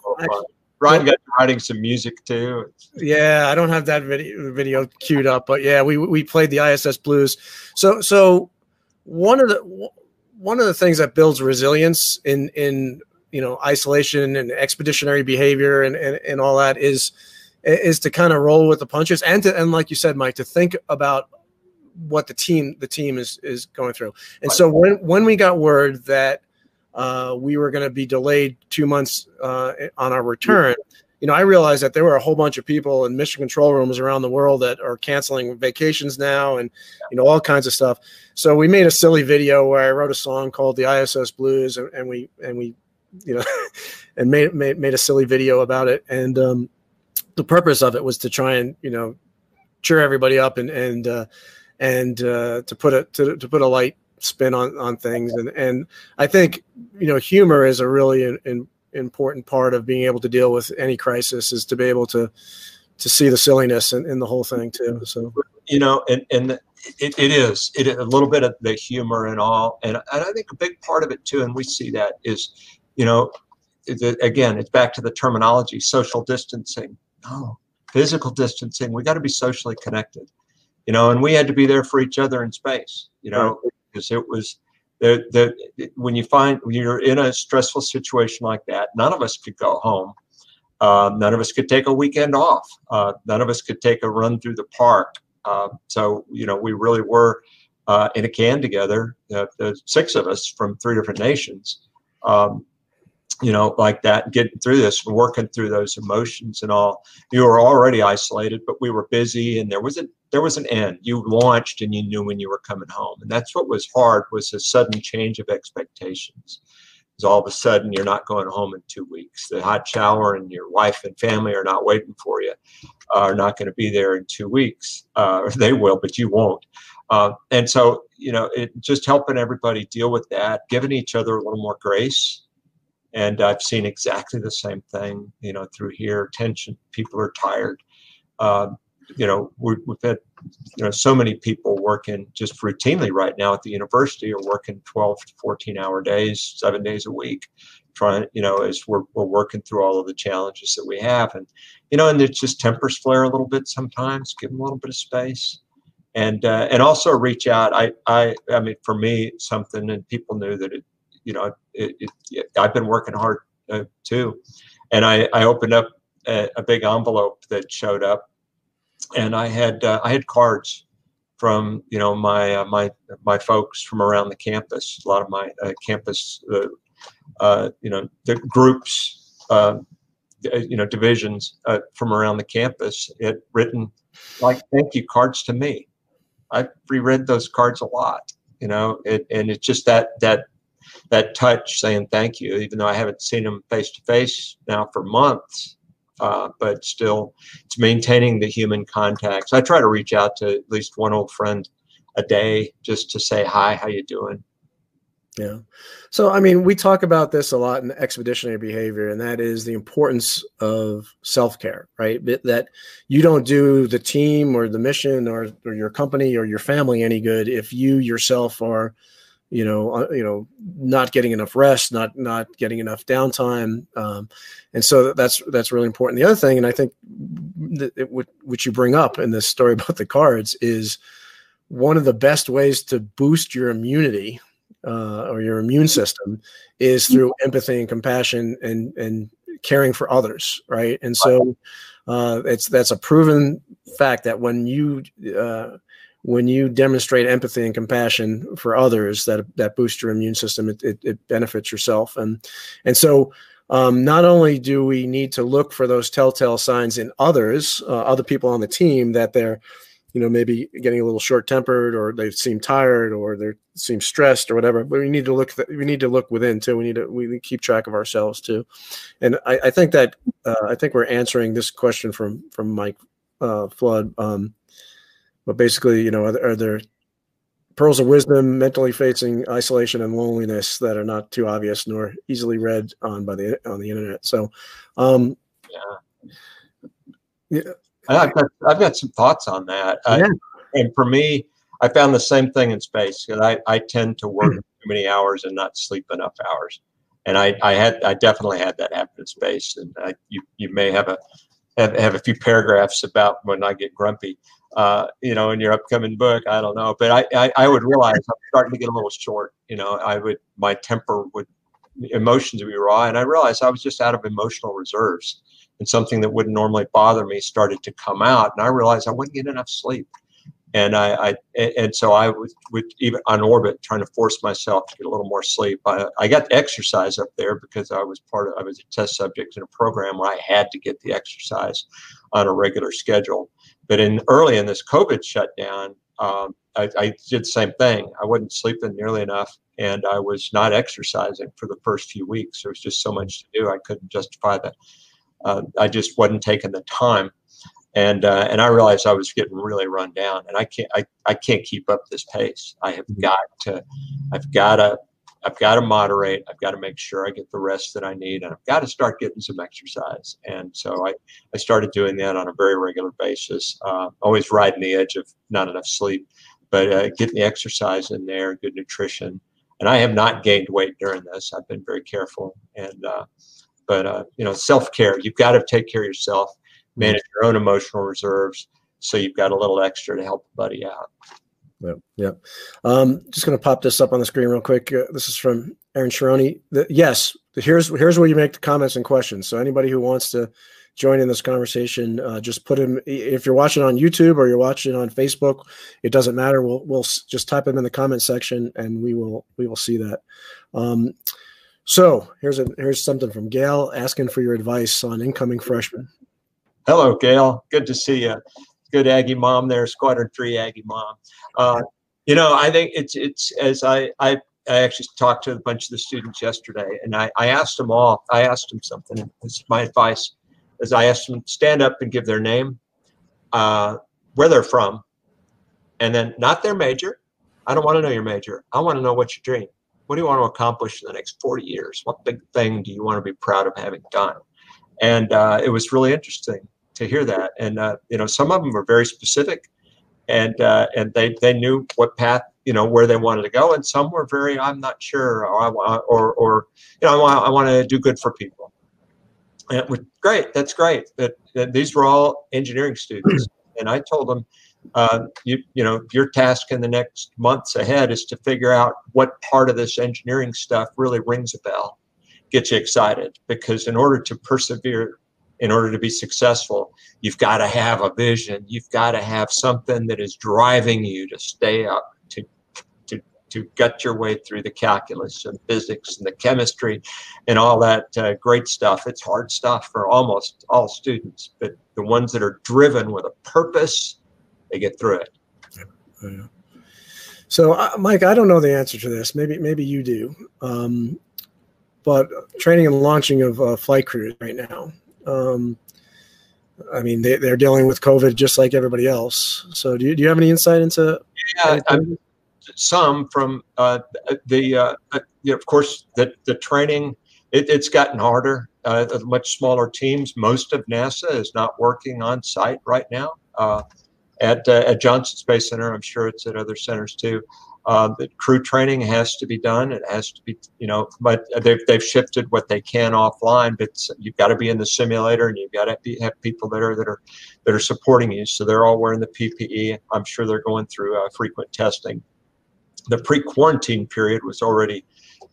Ryan got writing some music too. Yeah, I don't have that video video queued up, but yeah, we we played the ISS Blues. So so one of the one of the things that builds resilience in in you know isolation and expeditionary behavior and and, and all that is is to kind of roll with the punches and to and like you said, Mike, to think about what the team the team is is going through. And so when when we got word that uh, we were going to be delayed two months uh, on our return. You know, I realized that there were a whole bunch of people in mission control rooms around the world that are canceling vacations now, and you know all kinds of stuff. So we made a silly video where I wrote a song called the ISS Blues, and, and we and we, you know, (laughs) and made made made a silly video about it. And um, the purpose of it was to try and you know cheer everybody up and and uh, and uh, to put a to, to put a light spin on on things and and I think you know humor is a really in, in, important part of being able to deal with any crisis is to be able to to see the silliness in, in the whole thing too so you know, and and it, it is it a little bit of the humor and all, and and I think a big part of it too, and we see that is, you know, it, again, it's back to the terminology, social distancing. No, physical distancing. We got to be socially connected, you know, and we had to be there for each other in space, you know, because it was. The, when you find when you're in a stressful situation like that, none of us could go home. Um, none of us could take a weekend off. Uh, none of us could take a run through the park. Uh, so, you know, we really were uh, in a can together, uh, the six of us from three different nations, um, you know, like that, getting through this working through those emotions and all. You were already isolated, but we were busy and there was a there was an end. You launched and you knew when you were coming home. And that's what was hard was a sudden change of expectations. Because all of a sudden you're not going home in two weeks. The hot shower and your wife and family are not waiting for you are not going to be there in two weeks. Uh, (laughs) they will, but you won't. Uh, and so, you know, it just helping everybody deal with that, giving each other a little more grace. And I've seen exactly the same thing, you know, through here. Tension, people are tired. Um, you know, we we've had, you know, so many people working just routinely right now at the university are working 12 to 14 hour days, seven days a week, trying, you know, as we're, we're working through all of the challenges that we have. And, you know, and it's just tempers flare a little bit sometimes, give them a little bit of space. And, uh, and also reach out. I, I, I mean, for me, something, and people knew that it, you know, it, it, I've been working hard uh, too. And I, I opened up a, a, big envelope that showed up and I had, uh, I had cards from you know my uh, my my folks from around the campus. A lot of my uh, campus, uh, uh you know, the groups, uh, you know, divisions from around the campus. It written like thank you cards to me. I've reread those cards a lot, you know, it, and it's just that that that touch saying thank you, even though I haven't seen them face to face now for months uh, but still it's maintaining the human contacts. I try to reach out to at least one old friend a day just to say hi, how you doing? Yeah. So, I mean, we talk about this a lot in expeditionary behavior, and that is the importance of self care, right? That you don't do the team or the mission or, or your company or your family any good if you yourself are you know, uh, you know, not getting enough rest, not not getting enough downtime, um, and so that's that's really important. The other thing, and I think that which you bring up in this story (laughs) about the cards is one of the best ways to boost your immunity uh, or your immune system is through empathy and compassion and and caring for others, right? And so uh, it's that's a proven fact that when you uh, when you demonstrate empathy and compassion for others that that boosts your immune system it, it, it benefits yourself. And and so um, not only do we need to look for those telltale signs in others uh, other people on the team that they're you know maybe getting a little short tempered or they seem tired or they seem stressed or whatever but we need to look we need to look within too. We need to we keep track of ourselves too. And i, I think that uh, i think we're answering this question from from mike uh, flood. Um, but basically, you know, are, are there pearls of wisdom mentally facing isolation and loneliness that are not too obvious nor easily read on by the on the internet? So, um, yeah. yeah. I've got I've got some thoughts on that. Yeah. I, and for me, I found the same thing in space because I, I tend to work mm-hmm. too many hours and not sleep enough hours. And I, I had I definitely had that happen in space. And I, you you may have a have, have a few paragraphs about when I get grumpy uh, you know, in your upcoming book. I don't know, but I, I, I, would realize I'm starting to get a little short. You know, I would my temper would emotions would be raw, and I realized I was just out of emotional reserves, and something that wouldn't normally bother me started to come out, and I realized I wouldn't get enough sleep. And I, I and so I would, would even on orbit trying to force myself to get a little more sleep. I, I got the exercise up there because I was part of I was a test subject in a program where I had to get the exercise on a regular schedule but in early in this COVID shutdown, um, I, I, did the same thing. I wasn't sleeping nearly enough, and I was not exercising for the first few weeks. There was just so much to do. I couldn't justify that. Uh, I just wasn't taking the time, and uh, and I realized I was getting really run down, and I can't I, I can't keep up this pace. I have got to, I've got to I've got to moderate. I've got to make sure I get the rest that I need, and I've got to start getting some exercise. And so I, I started doing that on a very regular basis. Uh, always riding the edge of not enough sleep, but uh, getting the exercise in there, good nutrition. And I have not gained weight during this. I've been very careful. And uh, but uh, you know, self care. You've got to take care of yourself, manage your own emotional reserves, so you've got a little extra to help a buddy out. Yeah, yeah. Um, just going to pop this up on the screen real quick. Uh, this is from Aaron Sharoni. Yes, here's here's where you make the comments and questions. So anybody who wants to join in this conversation, uh, just put him. If you're watching on YouTube or you're watching on Facebook, it doesn't matter. We'll we'll just type them in the comment section, and we will we will see that. Um, so here's a here's something from Gail asking for your advice on incoming freshmen. Hello, Gail. Good to see you good Aggie mom there, Squadron Three Aggie mom. Uh, you know, I think it's it's as I I I actually talked to a bunch of the students yesterday, and I, I asked them all. I asked them something. Is my advice: is I asked them stand up and give their name, uh, where they're from, and then not their major. I don't want to know your major. I want to know what you dream. What do you want to accomplish in the next 40 years? What big thing do you want to be proud of having done? And uh, it was really interesting to hear that. And uh, you know, some of them were very specific, and uh, and they they knew what path you know where they wanted to go, and some were very I'm not sure, or I want, or or you know I want I want to do good for people. And it was great. That's great. That, that these were all engineering students, and I told them, uh, you you know, your task in the next months ahead is to figure out what part of this engineering stuff really rings a bell, gets you excited, because in order to persevere in order to be successful, you've got to have a vision. You've got to have something that is driving you to stay up, to to to gut your way through the calculus and physics and the chemistry and all that uh, great stuff. It's hard stuff for almost all students, but the ones that are driven with a purpose, they get through it. Yeah. So, uh, Mike, I don't know the answer to this. Maybe maybe you do. Um, but training and launching of uh, flight crews right now um, I mean, they, they're dealing with COVID just like everybody else. So, do you, do you have any insight into? Yeah, some from uh, the, uh, you know, of course, the, the training, it, it's gotten harder. Uh, much smaller teams. Most of NASA is not working on site right now. Uh, at, uh, at Johnson Space Center, I'm sure it's at other centers too. Uh, the crew training has to be done. It has to be, you know, but they've, they've shifted what they can offline. But you've got to be in the simulator, and you've got to be, have people that are that are that are supporting you. So they're all wearing the PPE. I'm sure they're going through uh, frequent testing. The pre-quarantine period was already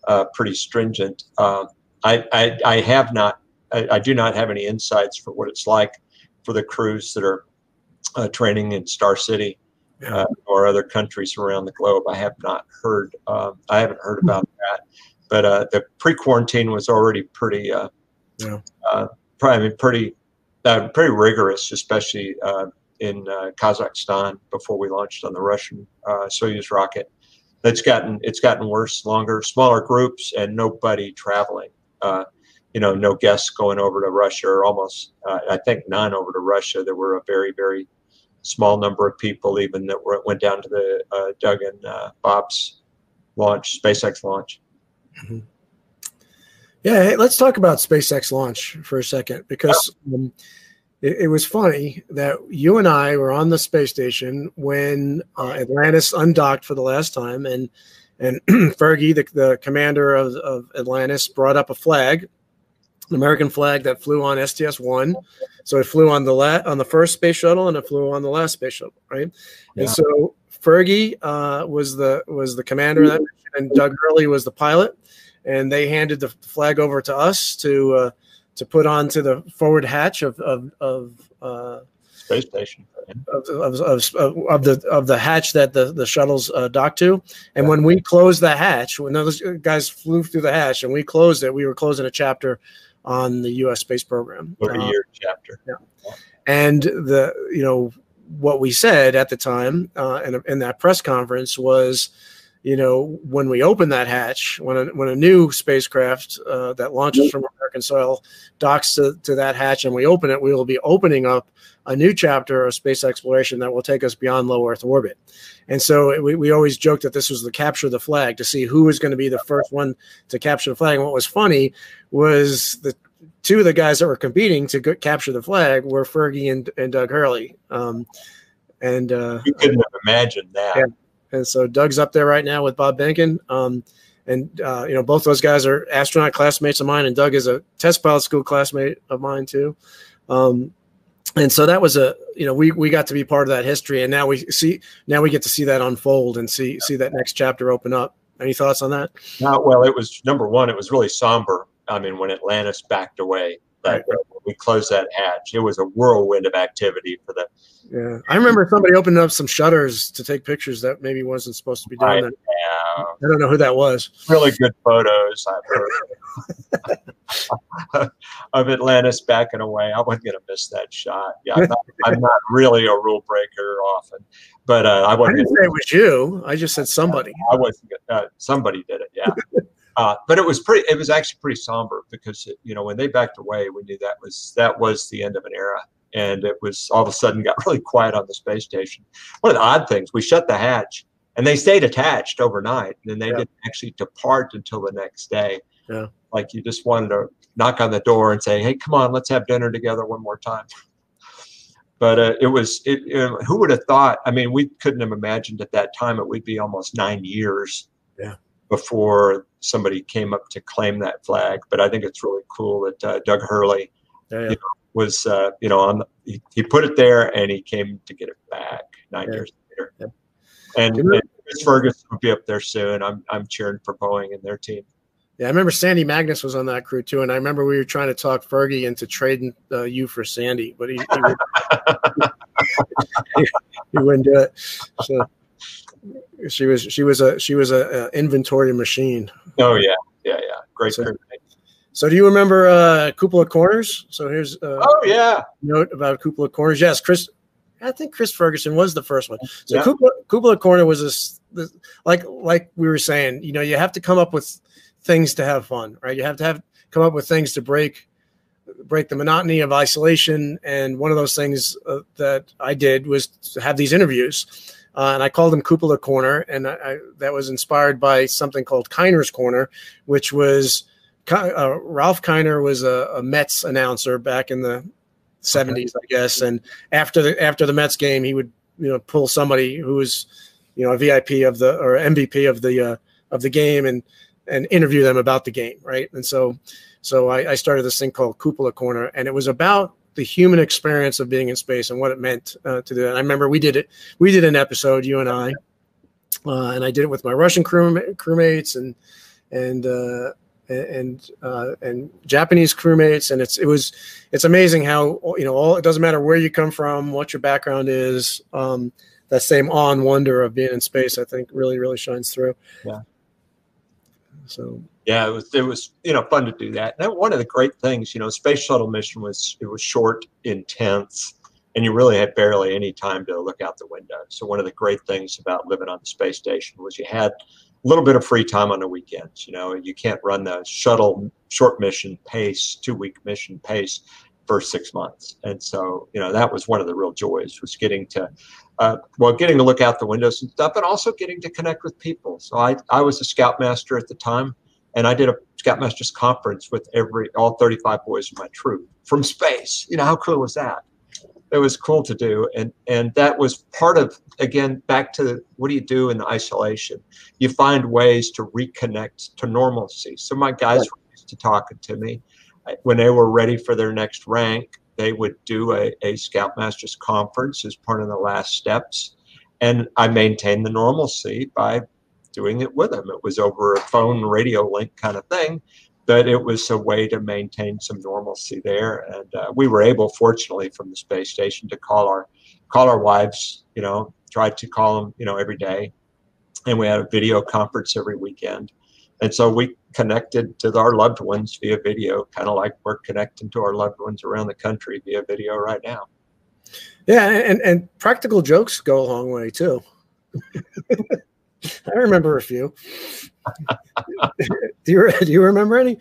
uh, pretty stringent. Uh, I, I, I have not, I, I, do not have any insights for what it's like for the crews that are uh, training in Star City uh, or other countries around the globe. I have not heard. Um, I haven't heard about hmm. that. But uh, the pre-quarantine was already pretty, uh, yeah. Uh, probably pretty, uh, pretty rigorous, especially uh, in Kazakhstan before we launched on the Russian Soyuz rocket. It's gotten it's gotten worse, longer, smaller groups, and nobody traveling you know, no guests going over to Russia, or almost, uh, I think none over to Russia. There were a very, very small number of people even that were, went down to the uh, Doug and uh, Bob's launch, SpaceX launch. Mm-hmm. Yeah, hey, let's talk about SpaceX launch for a second because um, it, it, was funny that you and I were on the space station when uh, Atlantis undocked for the last time, and and (clears throat) Fergie, the, the commander of, of Atlantis, brought up a flag an American flag that flew on STS one. So it flew on the la- on the first space shuttle and it flew on the last space shuttle, right? Yeah. And so Fergie uh, was the was the commander of that mission, and Doug Hurley was the pilot, and they handed the flag over to us to uh, to put onto the forward hatch of of, of uh, space station. Of, of, of, of, the of the hatch that the the shuttles uh, docked to, and yeah. when we closed the hatch, when those guys flew through the hatch and we closed it, we were closing a chapter on the U.S. space program. Forty year uh, chapter. Yeah. And the you know what we said at the time uh, in, in that press conference was, you know, when we open that hatch, when a, when a new spacecraft uh, that launches from American soil docks to, to that hatch and we open it, we will be opening up a new chapter of space exploration that will take us beyond low Earth orbit. And so we, we always joked that this was the capture the flag to see who was going to be the first one to capture the flag. And what was funny was the two of the guys that were competing to go, capture the flag were Fergie and, and Doug Hurley. Um, and uh, you couldn't have imagined that. Yeah. And so Doug's up there right now with Bob Behnken. Um, and uh, you know both those guys are astronaut classmates of mine, and Doug is a test pilot school classmate of mine too. Um, and so that was a you know we we got to be part of that history and now we see now we get to see that unfold and see see that next chapter open up any thoughts on that well it was number one it was really somber i mean when atlantis backed away that right. we closed that hatch it was a whirlwind of activity for the yeah i remember somebody opening up some shutters to take pictures that maybe wasn't supposed to be doing that yeah. i don't know who that was really good photos i've heard (laughs) of Atlantis backing away. I wasn't going to miss that shot. Yeah, I'm not, I'm not, really a rule breaker often, but uh, I wasn't. I didn't say it was you. I just said somebody. I wasn't. Uh, somebody did it. Yeah. Uh, but it was pretty. It was actually pretty somber because it, you know when they backed away, we knew that was that was the end of an era, and it was all of a sudden got (laughs) really quiet on the space station. One of the odd things, we shut the hatch, and they stayed attached overnight, and then they yeah. didn't actually depart until the next day. Yeah like you just wanted to knock on the door and say, "Hey, come on, let's have dinner together one more time." but uh, it was it, it, who would have thought i mean we couldn't have imagined at that time it would be almost nine years Yeah. Before somebody came up to claim that flag but i think it's really cool that uh, doug hurley Yeah, yeah. was uh, you know on the, he, he put it there and he came to get it back nine Yeah. years later and, and Chris Ferguson will be up there soon i'm i'm cheering for boeing and their team Yeah, I remember Sandy Magnus was on that crew too, and I remember we were trying to talk Fergie into trading uh, you for Sandy, but he he, would, (laughs) he wouldn't do it. So she was she was a she was a, a inventory machine. oh yeah yeah yeah great So- So do you remember uh, Cupola Corners? So here's uh, a oh yeah note about Cupola Corners. Yes, Chris. I think Chris Ferguson was the first one. So Yeah. Cupola, Cupola Corner was this, this like like we were saying. You know, you have to come up with things to have fun, right? You have to have come up with things to break break the monotony of isolation. And one of those things uh, that I did was to have these interviews. Uh, and I called them Cupola Corner, and I, I, that was inspired by something called Kiner's Corner, which was uh, Ralph Kiner was a, a Mets announcer back in the 70s, I guess. And after the after the Mets game, he would you know pull somebody who was you know a VIP of the or MVP of the uh, of the game and and interview them about the game, right? And so so I, I started this thing called Cupola Corner, and it was about the human experience of being in space and what it meant uh, to do that. And I remember we did it. We did an episode, you and I, uh, and I did it with my Russian crew crewmates and and uh, and uh, and Japanese crewmates, and it's it was it's amazing how you know all it doesn't matter where you come from, what your background is. Um, that same awe and wonder of being in space, I think, really really shines through. Yeah. So yeah it was it was you know fun to do that. And one of the great things you know space shuttle mission was it was short intense and you really had barely any time to look out the window. So one of the great things about living on the space station was you had a little bit of free time on the weekends you know you can't run the shuttle short mission pace two week mission pace for six months. And so you know that was one of the real joys was getting to uh, well, getting to look out the windows and stuff, but also getting to connect with people. So I, I was a scoutmaster at the time, and I did a scoutmasters conference with every all 35 boys in my troop from space. You know how cool was that? It was cool to do, and and that was part of again back to what do you do in isolation? You find ways to reconnect to normalcy. So my guys were used to talking to me when they were ready for their next rank they would do a, a Scoutmasters conference as part of the last steps. And I maintained the normalcy by doing it with them. It was over a phone radio link kind of thing, but it was a way to maintain some normalcy there. And uh, we were able, fortunately, from the space station to call our call our wives, you know, tried to call them, you know, every day. And we had a video conference every weekend. And so we connected to our loved ones via video, kind of like we're connecting to our loved ones around the country via video right now. Yeah, and and practical jokes go a long way too. (laughs) I remember a few. (laughs) do you do you remember any?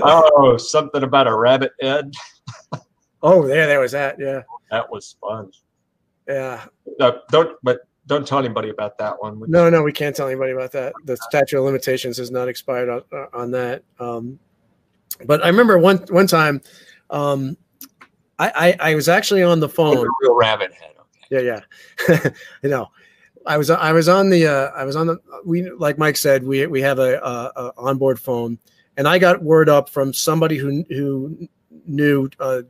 Oh, something about a rabbit head. Oh, there, there was that. Yeah, That was fun. yeah. No, don't, but don't tell anybody about that one. No, no, we can't tell anybody about that. The statute of limitations has not expired on, uh, on that. Um, but I remember one one time, um, I, I I was actually on the phone. real rabbit head. Okay. Yeah, yeah. (laughs) you know, I was I was on the uh, I was on the we like Mike said we we have a, a, a onboard phone, and I got word up from somebody who who knew uh,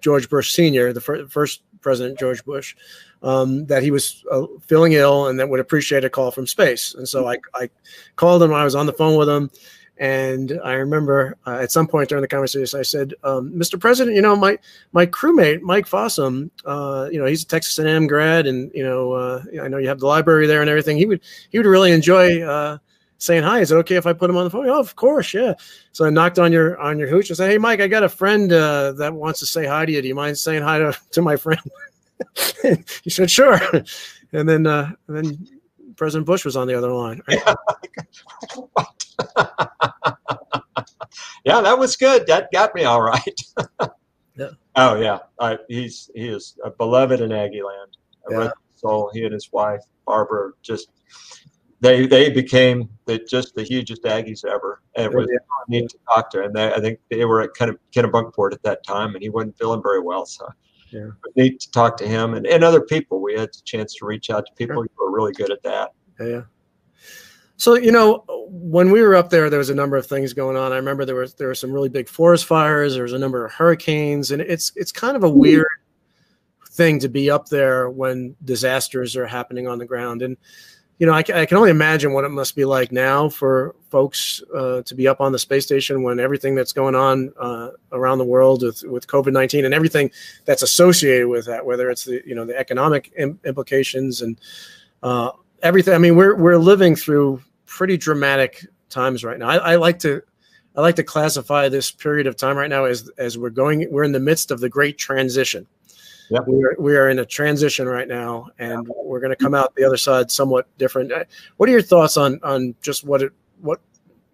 George Bush Senior, the fir- first President George Bush, um, that he was uh, feeling ill and that would appreciate a call from space. And so I I called him. I was on the phone with him. And I remember uh, at some point during the conversation, I said, um, "Mr. President, you know my my crewmate Mike Fossum, uh, you know he's a Texas A&M grad, and you know uh, I know you have the library there and everything. He would he would really enjoy uh, saying hi. Is it okay if I put him on the phone? Oh, of course, yeah. So I knocked on your on your hooch and said, "Hey, Mike, I got a friend uh, that wants to say hi to you. Do you mind saying hi to, to my friend?" (laughs) he said, "Sure." And then uh, and then President Bush was on the other line. Right? (laughs) yeah, (laughs) that was good. That got me all right. (laughs) Yeah. Oh yeah, uh, he's he is a beloved in Aggie land. Yeah. Yeah. So he and his wife Barbara just they they became the just the hugest Aggies ever. And it was Yeah. neat to talk to. And they, I think they were at kind of Kennebunkport at that time, and he wasn't feeling very well. So Yeah. neat to talk to him and, and other people. We had the chance to reach out to people who were really good at that. Yeah. So you know, when we were up there, there was a number of things going on. I remember there was there were some really big forest fires. There was a number of hurricanes, and it's it's kind of a weird thing to be up there when disasters are happening on the ground. And you know, I, I can only imagine what it must be like now for folks uh, to be up on the space station when everything that's going on uh, around the world with, with COVID nineteen and everything that's associated with that, whether it's the you know the economic Im- implications and uh, everything. I mean, we're we're living through pretty dramatic times right now. I, I, like to I like to classify this period of time right now as as we're going we're in the midst of the great transition. Yep. We are we are in a transition right now, and we're going to come out the other side somewhat different. Uh, what are your thoughts on on just what it what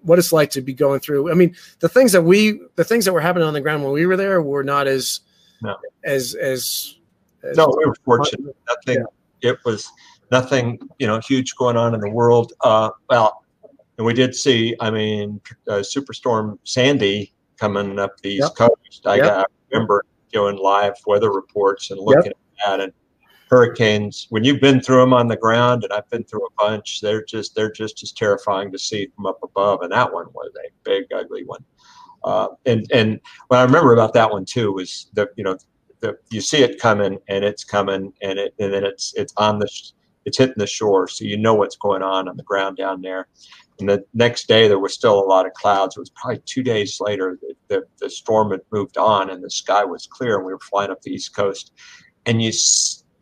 what it's like to be going through? I mean, the things that we the things that were happening on the ground when we were there were not as no. as as, as no, we were fortunate. Nothing. Yeah. It was nothing, you know, huge going on in the world. Uh, well, and we did see, I mean, uh, Superstorm Sandy coming up the East. Coast. I, yep. got, I remember doing live weather reports and looking yep. at that. And hurricanes, when you've been through them on the ground, and I've been through a bunch, they're just they're just as terrifying to see from up above. And that one was a big, ugly one. Uh, and and what I remember about that one too was the you know the, you see it coming and it's coming and it and then it's it's on the it's hitting the shore, so you know what's going on on the ground down there. And the next day, there was still a lot of clouds. It was probably two days later that the, the storm had moved on and the sky was clear, and we were flying up the east coast. And you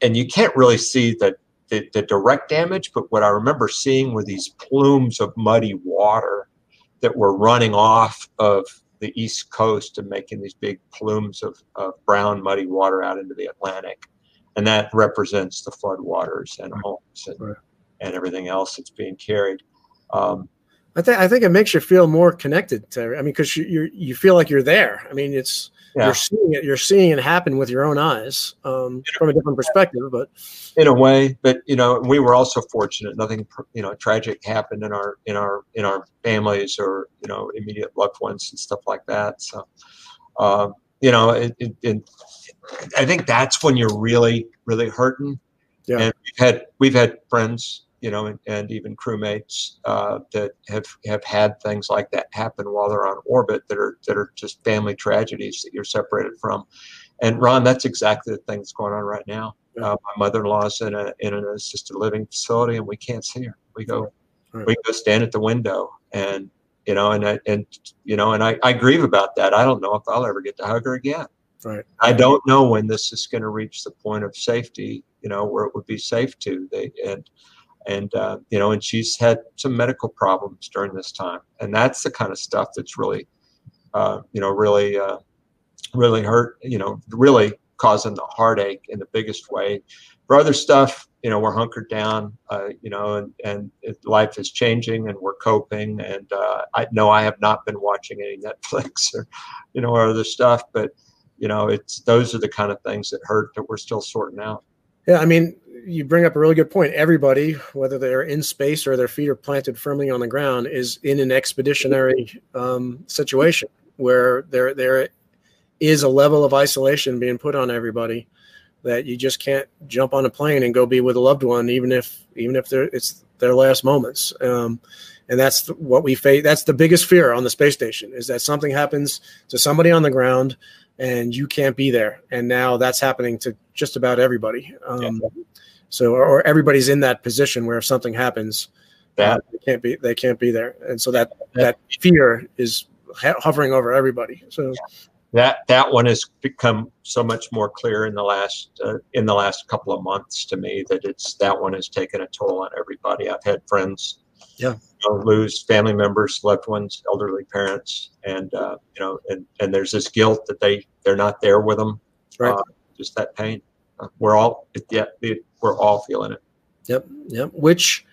and you can't really see the, the, the direct damage, but what I remember seeing were these plumes of muddy water that were running off of the east coast and making these big plumes of, of brown muddy water out into the Atlantic and that represents the floodwaters and homes and, right. and everything else that's being carried. Um, I think I think it makes you feel more connected to. I mean, because you you you feel like you're there. I mean, it's yeah. you're seeing it. You're seeing it happen with your own eyes um, from a different perspective. But in a way, but you know, we were also fortunate. Nothing you know tragic happened in our in our in our families or you know immediate loved ones and stuff like that. So. Um, you know, it, it, it, I think that's when you're really, really hurting. Yeah. And we've had we've had friends, you know, and, and even crewmates uh, that have have had things like that happen while they're on orbit that are that are just family tragedies that you're separated from. And Ron, that's exactly the thing that's going on right now. Uh, my mother-in-law's in a in an assisted living facility, and we can't see her. We go, right. we go stand at the window, and you know, and I, and you know, and I, I grieve about that. I don't know if I'll ever get to hug her again. Right. I don't know when this is going to reach the point of safety, you know, where it would be safe to. They and and uh, you know, and she's had some medical problems during this time, and that's the kind of stuff that's really, uh, you know, really, uh, really hurt. You know, really causing the heartache in the biggest way. For other stuff, you know, we're hunkered down, uh, you know, and, and life is changing and we're coping. And uh, I know I have not been watching any (laughs) Netflix or, you know, or other stuff, but, you know, it's those are the kind of things that hurt that we're still sorting out. Yeah. I mean, you bring up a really good point. Everybody, whether they're in space or their feet are planted firmly on the ground, is in an expeditionary um, situation where there there is a level of isolation being put on everybody that you just can't jump on a plane and go be with a loved one, even if even if it's their last moments. Um, and that's what we face. That's the biggest fear on the space station is that something happens to somebody on the ground and you can't be there. And now that's happening to just about everybody. Um, yeah. So, or, or, everybody's in that position where if something happens, that uh, they can't be they can't be there, and so that that fear is hovering over everybody. So. Yeah that that one has become so much more clear in the last uh, in the last couple of months to me that it's that one has taken a toll on everybody. I've had friends, yeah, know, lose family members, loved ones, elderly parents, and uh, you know, and and there's this guilt that they they're not there with them. Right, uh, just that pain. Uh, we're all yeah, we're all feeling it. Yep, yep. Which.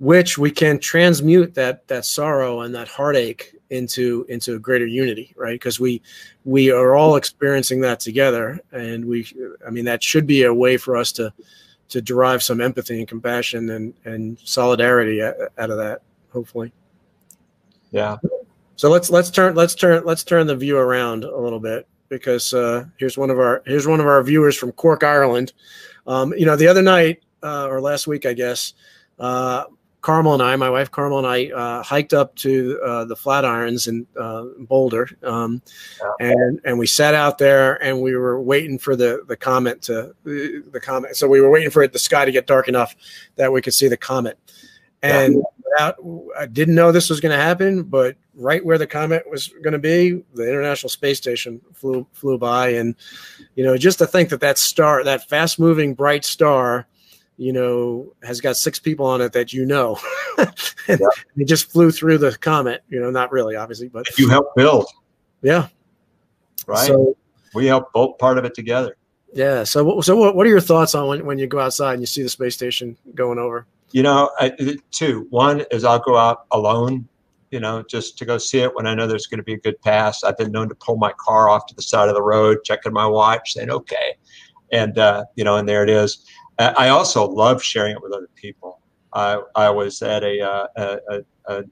which we can transmute that that sorrow and that heartache into into a greater unity right because we we are all experiencing that together and we i mean that should be a way for us to to derive some empathy and compassion and and solidarity out of that hopefully yeah so let's let's turn let's turn let's turn the view around a little bit because uh, here's one of our here's one of our viewers from Cork, Ireland. Um, you know, the other night uh, or last week, I guess, uh, Carmel and I, my wife Carmel and I, uh, hiked up to uh, the Flatirons in uh, Boulder, um, yeah. and and we sat out there and we were waiting for the the comet to the comet. So we were waiting for it, the sky to get dark enough that we could see the comet. And yeah. without, I didn't know this was going to happen, but right where the comet was going to be, the International Space Station flew flew by, and you know, just to think that that star, that fast moving bright star you know, has got six people on it that you know. (laughs) and yeah. It just flew through the comet, you know, not really, obviously, but if you helped build. Yeah. Right. So, we helped both part of it together. Yeah. So, so what, what are your thoughts on when, when you go outside and you see the space station going over? You know, I, two. One is I'll go out alone, you know, just to go see it when I know there's going to be a good pass. I've been known to pull my car off to the side of the road, checking my watch, saying, okay. And, uh, you know, and there it is. I also love sharing it with other people. I, I was at a, uh, a, a, a,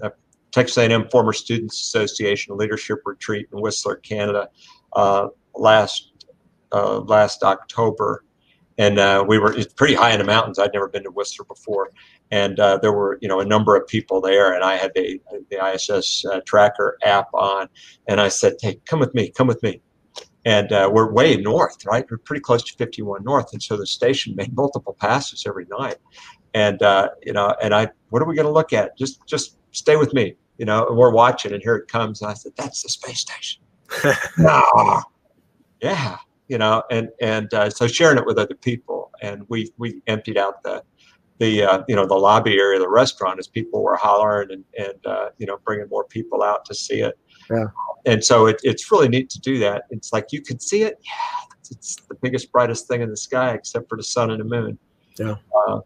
a Texas A&M Former Students Association leadership retreat in Whistler, Canada, uh, last uh, last October, and uh, we were it's pretty high in the mountains. I'd never been to Whistler before, and uh, there were you know a number of people there, and I had the the ISS uh, tracker app on, and I said, "Hey, come with me, come with me." and uh, we're way north, right? We're pretty close to 51 north, and so the station made multiple passes every night. And uh, you know, and I, what are we going to look at? Just, just stay with me. You know, and we're watching, and here it comes. And I said, "That's the space station." (laughs) no, yeah, you know, and and uh, so sharing it with other people, and we we emptied out the the uh, you know the lobby area of the restaurant as people were hollering and and uh, you know bringing more people out to see it. Yeah. And so it, it's really neat to do that. It's like you can see it. Yeah, it's, it's, the biggest, brightest thing in the sky except for the sun and the moon. Yeah. Uh,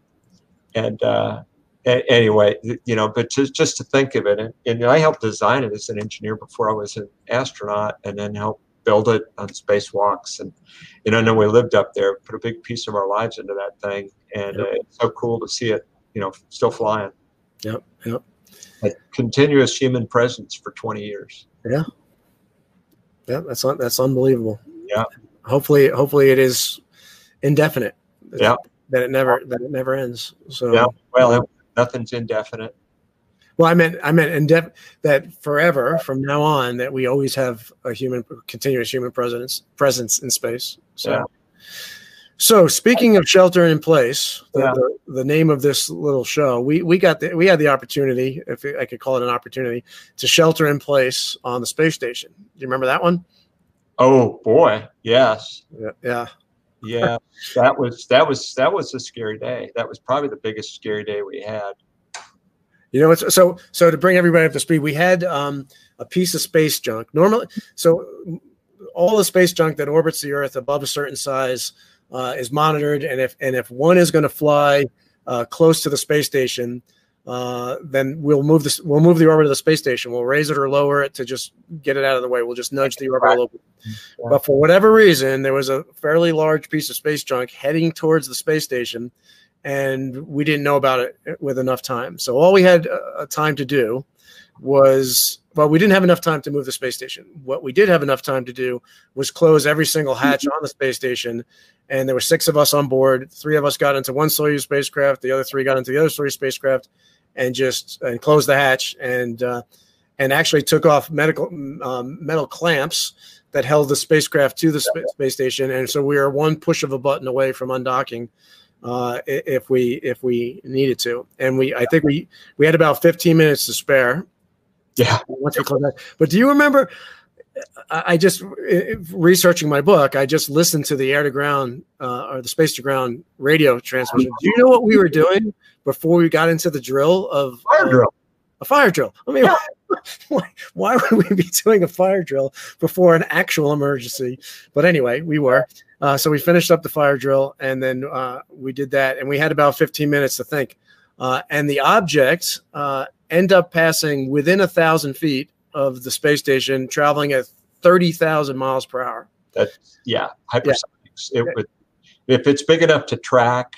and uh, a- anyway, you know, but just just to think of it, and, and I helped design it as an engineer before I was an astronaut, and then helped build it on spacewalks. And you know, I know we lived up there, put a big piece of our lives into that thing, and yep. uh, it's so cool to see it, you know, still flying. Yep. Yep. A continuous human presence for 20 years. Yeah. Yeah, that's that's unbelievable. Yeah. Hopefully, hopefully it is indefinite. Yeah. That it never that it never ends. So yeah. Well, nothing's indefinite. Well, I meant I meant indef- that forever from now on that we always have a human continuous human presence presence in space. So. Yeah. So speaking of shelter in place, the, yeah. the, the, name of this little show, we we got the, we had the opportunity, if I could call it an opportunity, to shelter in place on the space station. Do you remember that one? Oh boy, yes. Yeah. Yeah. yeah. that was that was that was a scary day. That was probably the biggest scary day we had. You know, it's so so to bring everybody up to speed, we had um, a piece of space junk. Normally, so all the space junk that orbits the Earth above a certain size uh, is monitored, and if and if one is going to fly uh, close to the space station, uh, then we'll move this. We'll move the orbit of the space station. We'll raise it or lower it to just get it out of the way. We'll just nudge the orbit a little bit. But for whatever reason, there was a fairly large piece of space junk heading towards the space station, and we didn't know about it with enough time. So all we had uh, time to do was well, we didn't have enough time to move the space station. What we did have enough time to do was close every single hatch on the space station and there were six of us on board. Three of us got into one Soyuz spacecraft. The other three got into the other Soyuz spacecraft, and just and closed the hatch and uh, and actually took off medical um, metal clamps that held the spacecraft to the sp- space station. And so we were one push of a button away from undocking uh, if we if we needed to. And we I think we we had about 15 minutes to spare. Yeah. Once we closed that. But do you remember? I just researching my book. I just listened to the air to ground uh, or the space to ground radio transmission. Do you know what we were doing before we got into the drill of fire uh, drill? A fire drill. I mean, yeah. (laughs) why, why, would we be doing a fire drill before an actual emergency? But anyway, we were. Uh, so we finished up the fire drill, and then uh, we did that, and we had about 15 minutes to think. Uh, and the object uh, end up passing within a thousand feet of the space station traveling at 30,000 miles per hour. That, yeah, hypersonics. Yeah. It would, if it's big enough to track,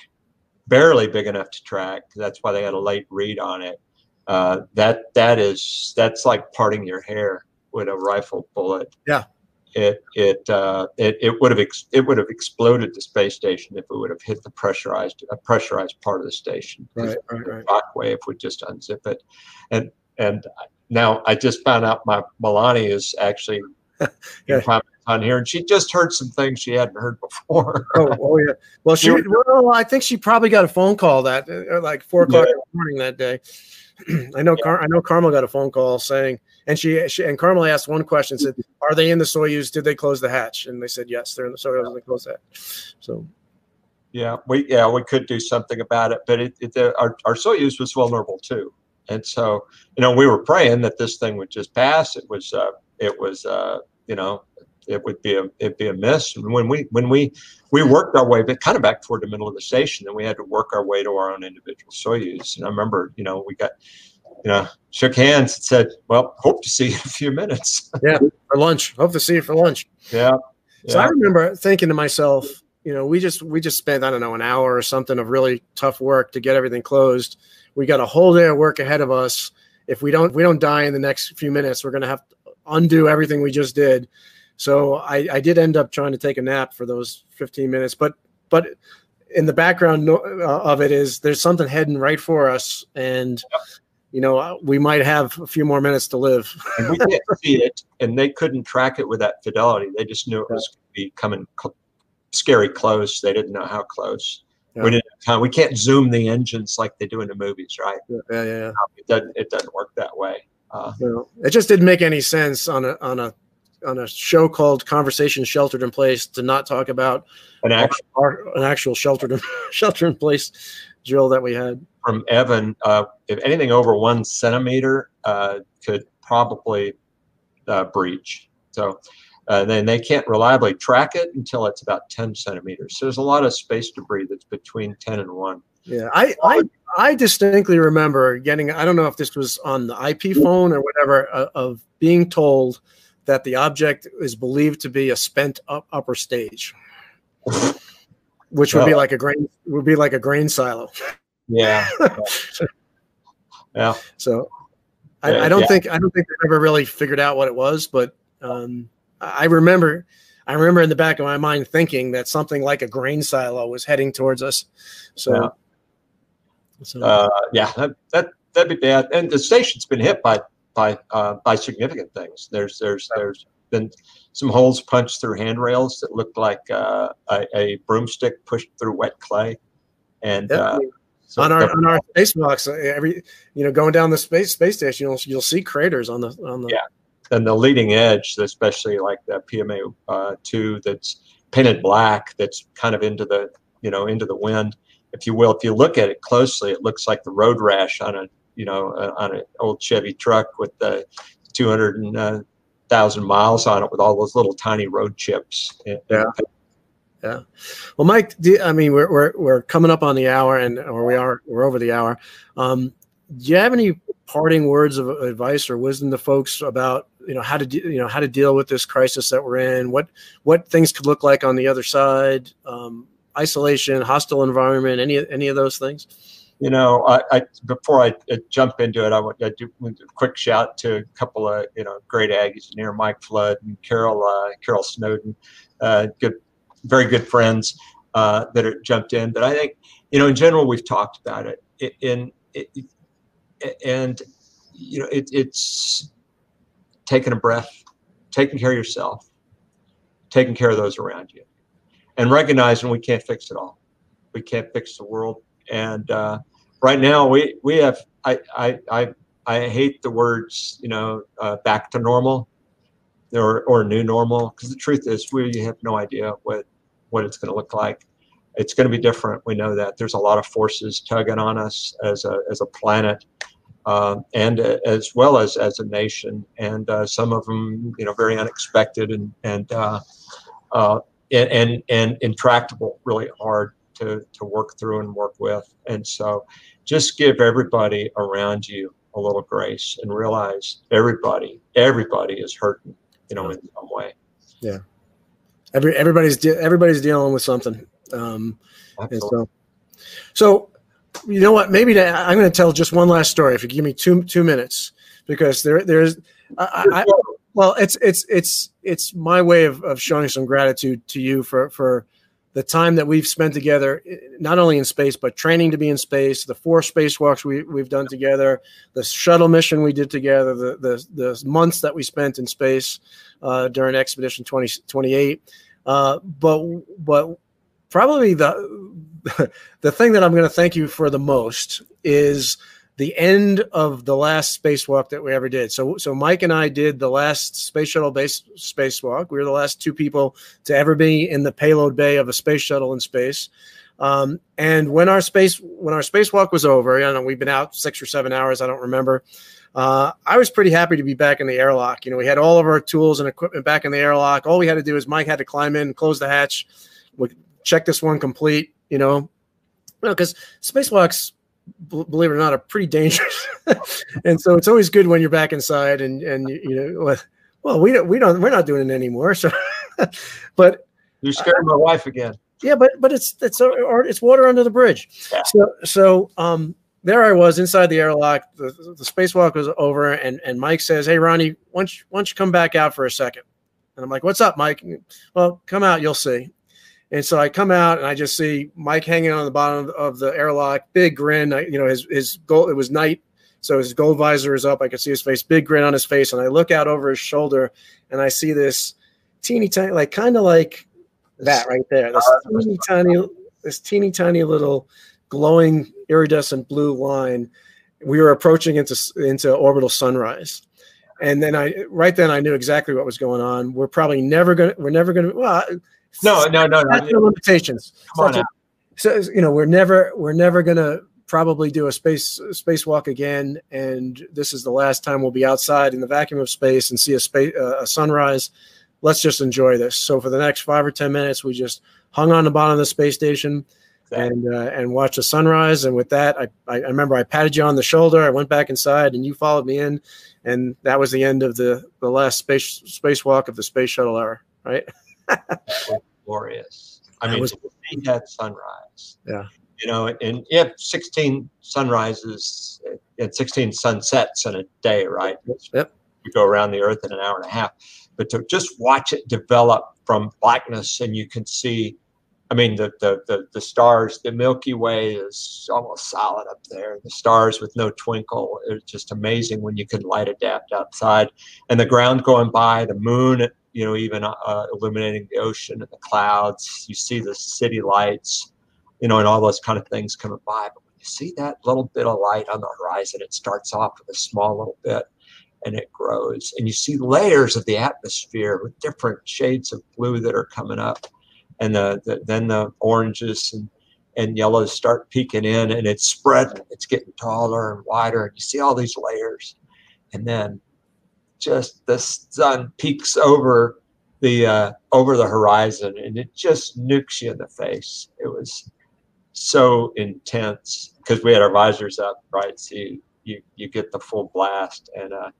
barely big enough to track, that's why they had a late read on it. Uh, that that is that's like parting your hair with a rifle bullet. Yeah, it it uh, it, it would have ex- it would have exploded the space station if it would have hit the pressurized a pressurized part of the station. Right, right, right. Shock wave would just unzip it, and and now I just found out my Melanie is actually (laughs) Yeah. on here, and she just heard some things she hadn't heard before. (laughs) Oh, oh yeah. Well, she. Well, I think she probably got a phone call that uh, like four o'clock in the morning that day. (clears throat) I know. Car- I know. Carmel got a phone call saying, and she, she and Carmel asked one question: said, "Are they in the Soyuz? Did they close the hatch?" And they said, "Yes, they're in the Soyuz. They closed that." So Yeah, we yeah we could do something about it, but it, it the, our our Soyuz was vulnerable too, and so you know we were praying that this thing would just pass. It was uh, it was uh, you know it would be a it'd be a miss. And when we when we we worked our way, but kind of back toward the middle of the station, then we had to work our way to our own individual Soyuz. And I remember you know we got you know shook hands and said, well, hope to see you in a few minutes. (laughs) Yeah, for lunch. Hope to see you for lunch. yeah. So I remember thinking to myself, you know, we just we just spent I don't know an hour or something of really tough work to get everything closed. We got a whole day of work ahead of us. If we don't if we don't die in the next few minutes, we're going to have to undo everything we just did. So I, I did end up trying to take a nap for those 15 minutes, but but in the background uh, of it is there's something heading right for us, and you know we might have a few more minutes to live. and we didn't see it, and they couldn't track it with that fidelity. They just knew it was going to be coming cl- scary close. They didn't know how close. Yeah. We didn't. We can't zoom the engines like they do in the movies, right? yeah, yeah, yeah. It doesn't. It doesn't work that way. Uh, it just didn't make any sense on a on a on a show called Conversation Sheltered in Place to not talk about an action our, an actual sheltered (laughs) in, shelter in place drill that we had. from Evan, uh, if anything over one centimeter uh, could probably uh, breach. So. Uh, then they can't reliably track it until it's about 10 centimeters. So there's a lot of space debris that's between 10 and 1. Yeah, I, I I distinctly remember getting. I don't know if this was on the IP phone or whatever uh, of being told that the object is believed to be a spent up, upper stage, which would be like a grain would be like a grain silo. Yeah. (laughs) yeah. So I, Yeah, I don't yeah. think I don't think they ever really figured out what it was, but um, I remember I remember in the back of my mind thinking that something like a grain silo was heading towards us. So, Yeah. so uh, yeah, that, that that'd be bad. And the station's been hit by by uh, by significant things. There's there's there's been some holes punched through handrails that looked like uh, a, a broomstick pushed through wet clay, and uh, so on our on our spacewalks, uh, every you know going down the space space station, you'll you'll see craters on the on the Yeah. and the leading edge, especially like the PMA uh, two that's painted black, that's kind of into the you know into the wind, if you will. If you look at it closely, it looks like the road rash on a you know uh, on an old Chevy truck with the two hundred and uh, thousand miles on it with all those little tiny road chips. Yeah. Well, Mike, do, I mean, we're, we're we're coming up on the hour, and or we are we're over the hour. Um, do you have any parting words of advice or wisdom to folks about you know how to de- you know how to deal with this crisis that we're in? What what things could look like on the other side? Um, isolation, hostile environment, any any of those things? You know, I, I before I jump into it, I want to do a quick shout to a couple of you know great Aggies near Mike Flood and Carol uh, Carol Snowden, uh, good, very good friends uh, that are jumped in. But I think you know, in general, we've talked about it. I- In it, and you know, it, it's taking a breath, taking care of yourself, taking care of those around you, and recognizing we can't fix it all. We can't fix the world and uh, right now we we have I I I, I hate the words you know uh, back to normal or or new normal because the truth is we have no idea what what it's going to look like. It's going to be different. We know that there's a lot of forces tugging on us as a as a planet. Uh, and uh, as well as as a nation, and uh, some of them, you know, very unexpected and and uh, uh, and, and and intractable, really hard to, to work through and work with. And so just give everybody around you a little grace and realize everybody, everybody is hurting, you know, in some way. Yeah. Every everybody's de- everybody's dealing with something. Um, and Absolutely. so, so you know what? Maybe to, I'm going to tell just one last story. If you give me two two minutes, because there there's I, I, well, it's it's it's it's my way of, of showing some gratitude to you for for the time that we've spent together, not only in space but training to be in space, the four spacewalks we we've done together, the shuttle mission we did together, the the, the months that we spent in space uh, during Expedition 2028. uh, but but probably the (laughs) the thing that I'm going to thank you for the most is the end of the last spacewalk that we ever did. So, so Mike and I did the last space shuttle base spacewalk. We were the last two people to ever be in the payload bay of a space shuttle in space. Um, and when our space when our spacewalk was over, you know, we've been out six or seven hours. I don't remember. Uh, I was pretty happy to be back in the airlock. You know, we had all of our tools and equipment back in the airlock. All we had to do is Mike had to climb in, close the hatch, check this one complete. You know, because spacewalks believe it or not, are pretty dangerous. (laughs) and so it's always good when you're back inside and and you know, well, we don't we don't we're not doing it anymore. So, (laughs) but you scared my wife again. Yeah, but but it's it's it's water under the bridge. Yeah. So so um there I was inside the airlock. The, the spacewalk was over, and and Mike says, "Hey, Ronnie, why don't, you, why don't you come back out for a second? And I'm like, "What's up, Mike?" Well, come out, you'll see. And so I come out and I just see Mike hanging on the bottom of the airlock, big grin. I, you know, his his gold. It was night, so his gold visor is up. I could see his face, big grin on his face. And I look out over his shoulder and I see this teeny tiny, like kind of like that right there. This teeny tiny, this teeny tiny little glowing iridescent blue line. We were approaching into into orbital sunrise and then I right then I knew exactly what was going on. We're probably never gonna we're never gonna well no, no, no, no. limitations. Come on so you know, we're never we're never gonna probably do a space spacewalk again, and this is the last time we'll be outside in the vacuum of space and see a space uh, a sunrise. Let's just enjoy this. So for the next five or ten minutes, we just hung on the bottom of the space station. Exactly. and uh, and watched the sunrise. And with that, I, I remember I patted you on the shoulder. I went back inside, and you followed me in, and that was the end of the the last space spacewalk of the space shuttle era. Right. Glorious. I mean, was, to see that sunrise. Yeah. You know, and have 16 sunrises eh, and 16 sunsets in a day, right? Yep. You go around the earth in an hour and a half. But to just watch it develop from blackness and you can see, I mean, the, the, the, the stars, the Milky Way is almost solid up there. The stars with no twinkle. It's just amazing when you can light adapt outside. And the ground going by, the moon you know, even uh, illuminating the ocean and the clouds. You see the city lights, you know, and all those kind of things coming by. But when you see that little bit of light on the horizon, it starts off with a small little bit and it grows. And you see layers of the atmosphere with different shades of blue that are coming up. And the, the then the oranges and, and yellows start peeking in and it's spreading. It's getting taller and wider. And you see all these layers. And then just the sun peaks over the uh, over the horizon and it just nukes you in the face. It was so intense because we had our visors up, right? So you you, you get the full blast, and uh,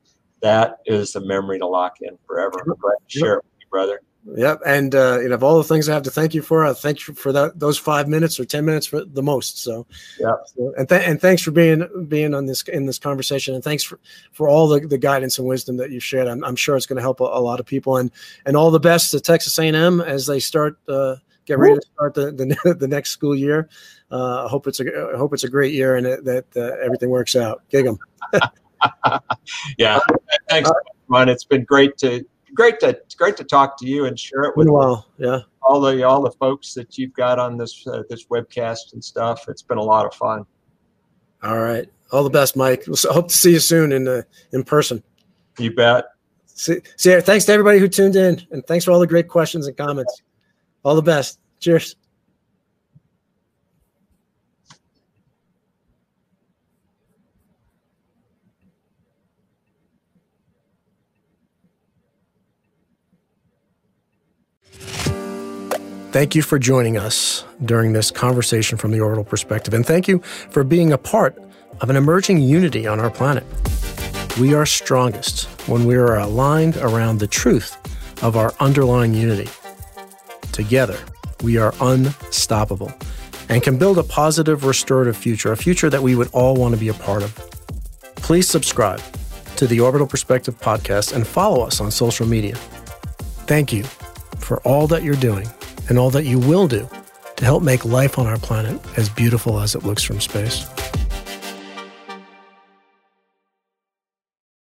that is a memory to lock in forever. I'm glad to share it with you, brother. Yep, and uh, you know, of all the things I have to thank you for, I thank you for that those five minutes or ten minutes for the most. So, yeah, so, and th- and thanks for being being on this in this conversation, and thanks for, for all the, the guidance and wisdom that you've shared. I'm, I'm sure it's going to help a, a, lot of people, and and all the best to Texas A&M as they start uh, get ready Woo. to start the, the, (laughs) the next school year. Uh, I hope it's a I hope it's a great year and it, that uh, everything works out. Gig 'em. (laughs) yeah, thanks, Ron. It's been great to great to great to talk to you and share it with well, yeah all the all the folks that you've got on this uh, this webcast and stuff. It's been a lot of fun. All right, all the best, Mike. We'll hope to see you soon in uh, in person. You bet. See, see, thanks to everybody who tuned in, and thanks for all the great questions and comments. All the best. Cheers. Thank you for joining us during this conversation from the orbital perspective, and thank you for being a part of an emerging unity on our planet. We are strongest when we are aligned around the truth of our underlying unity. Together, we are unstoppable and can build a positive, restorative future, a future that we would all want to be a part of. Please subscribe to the Orbital Perspective podcast and follow us on social media. Thank you for all that you're doing and all that you will do to help make life on our planet as beautiful as it looks from space.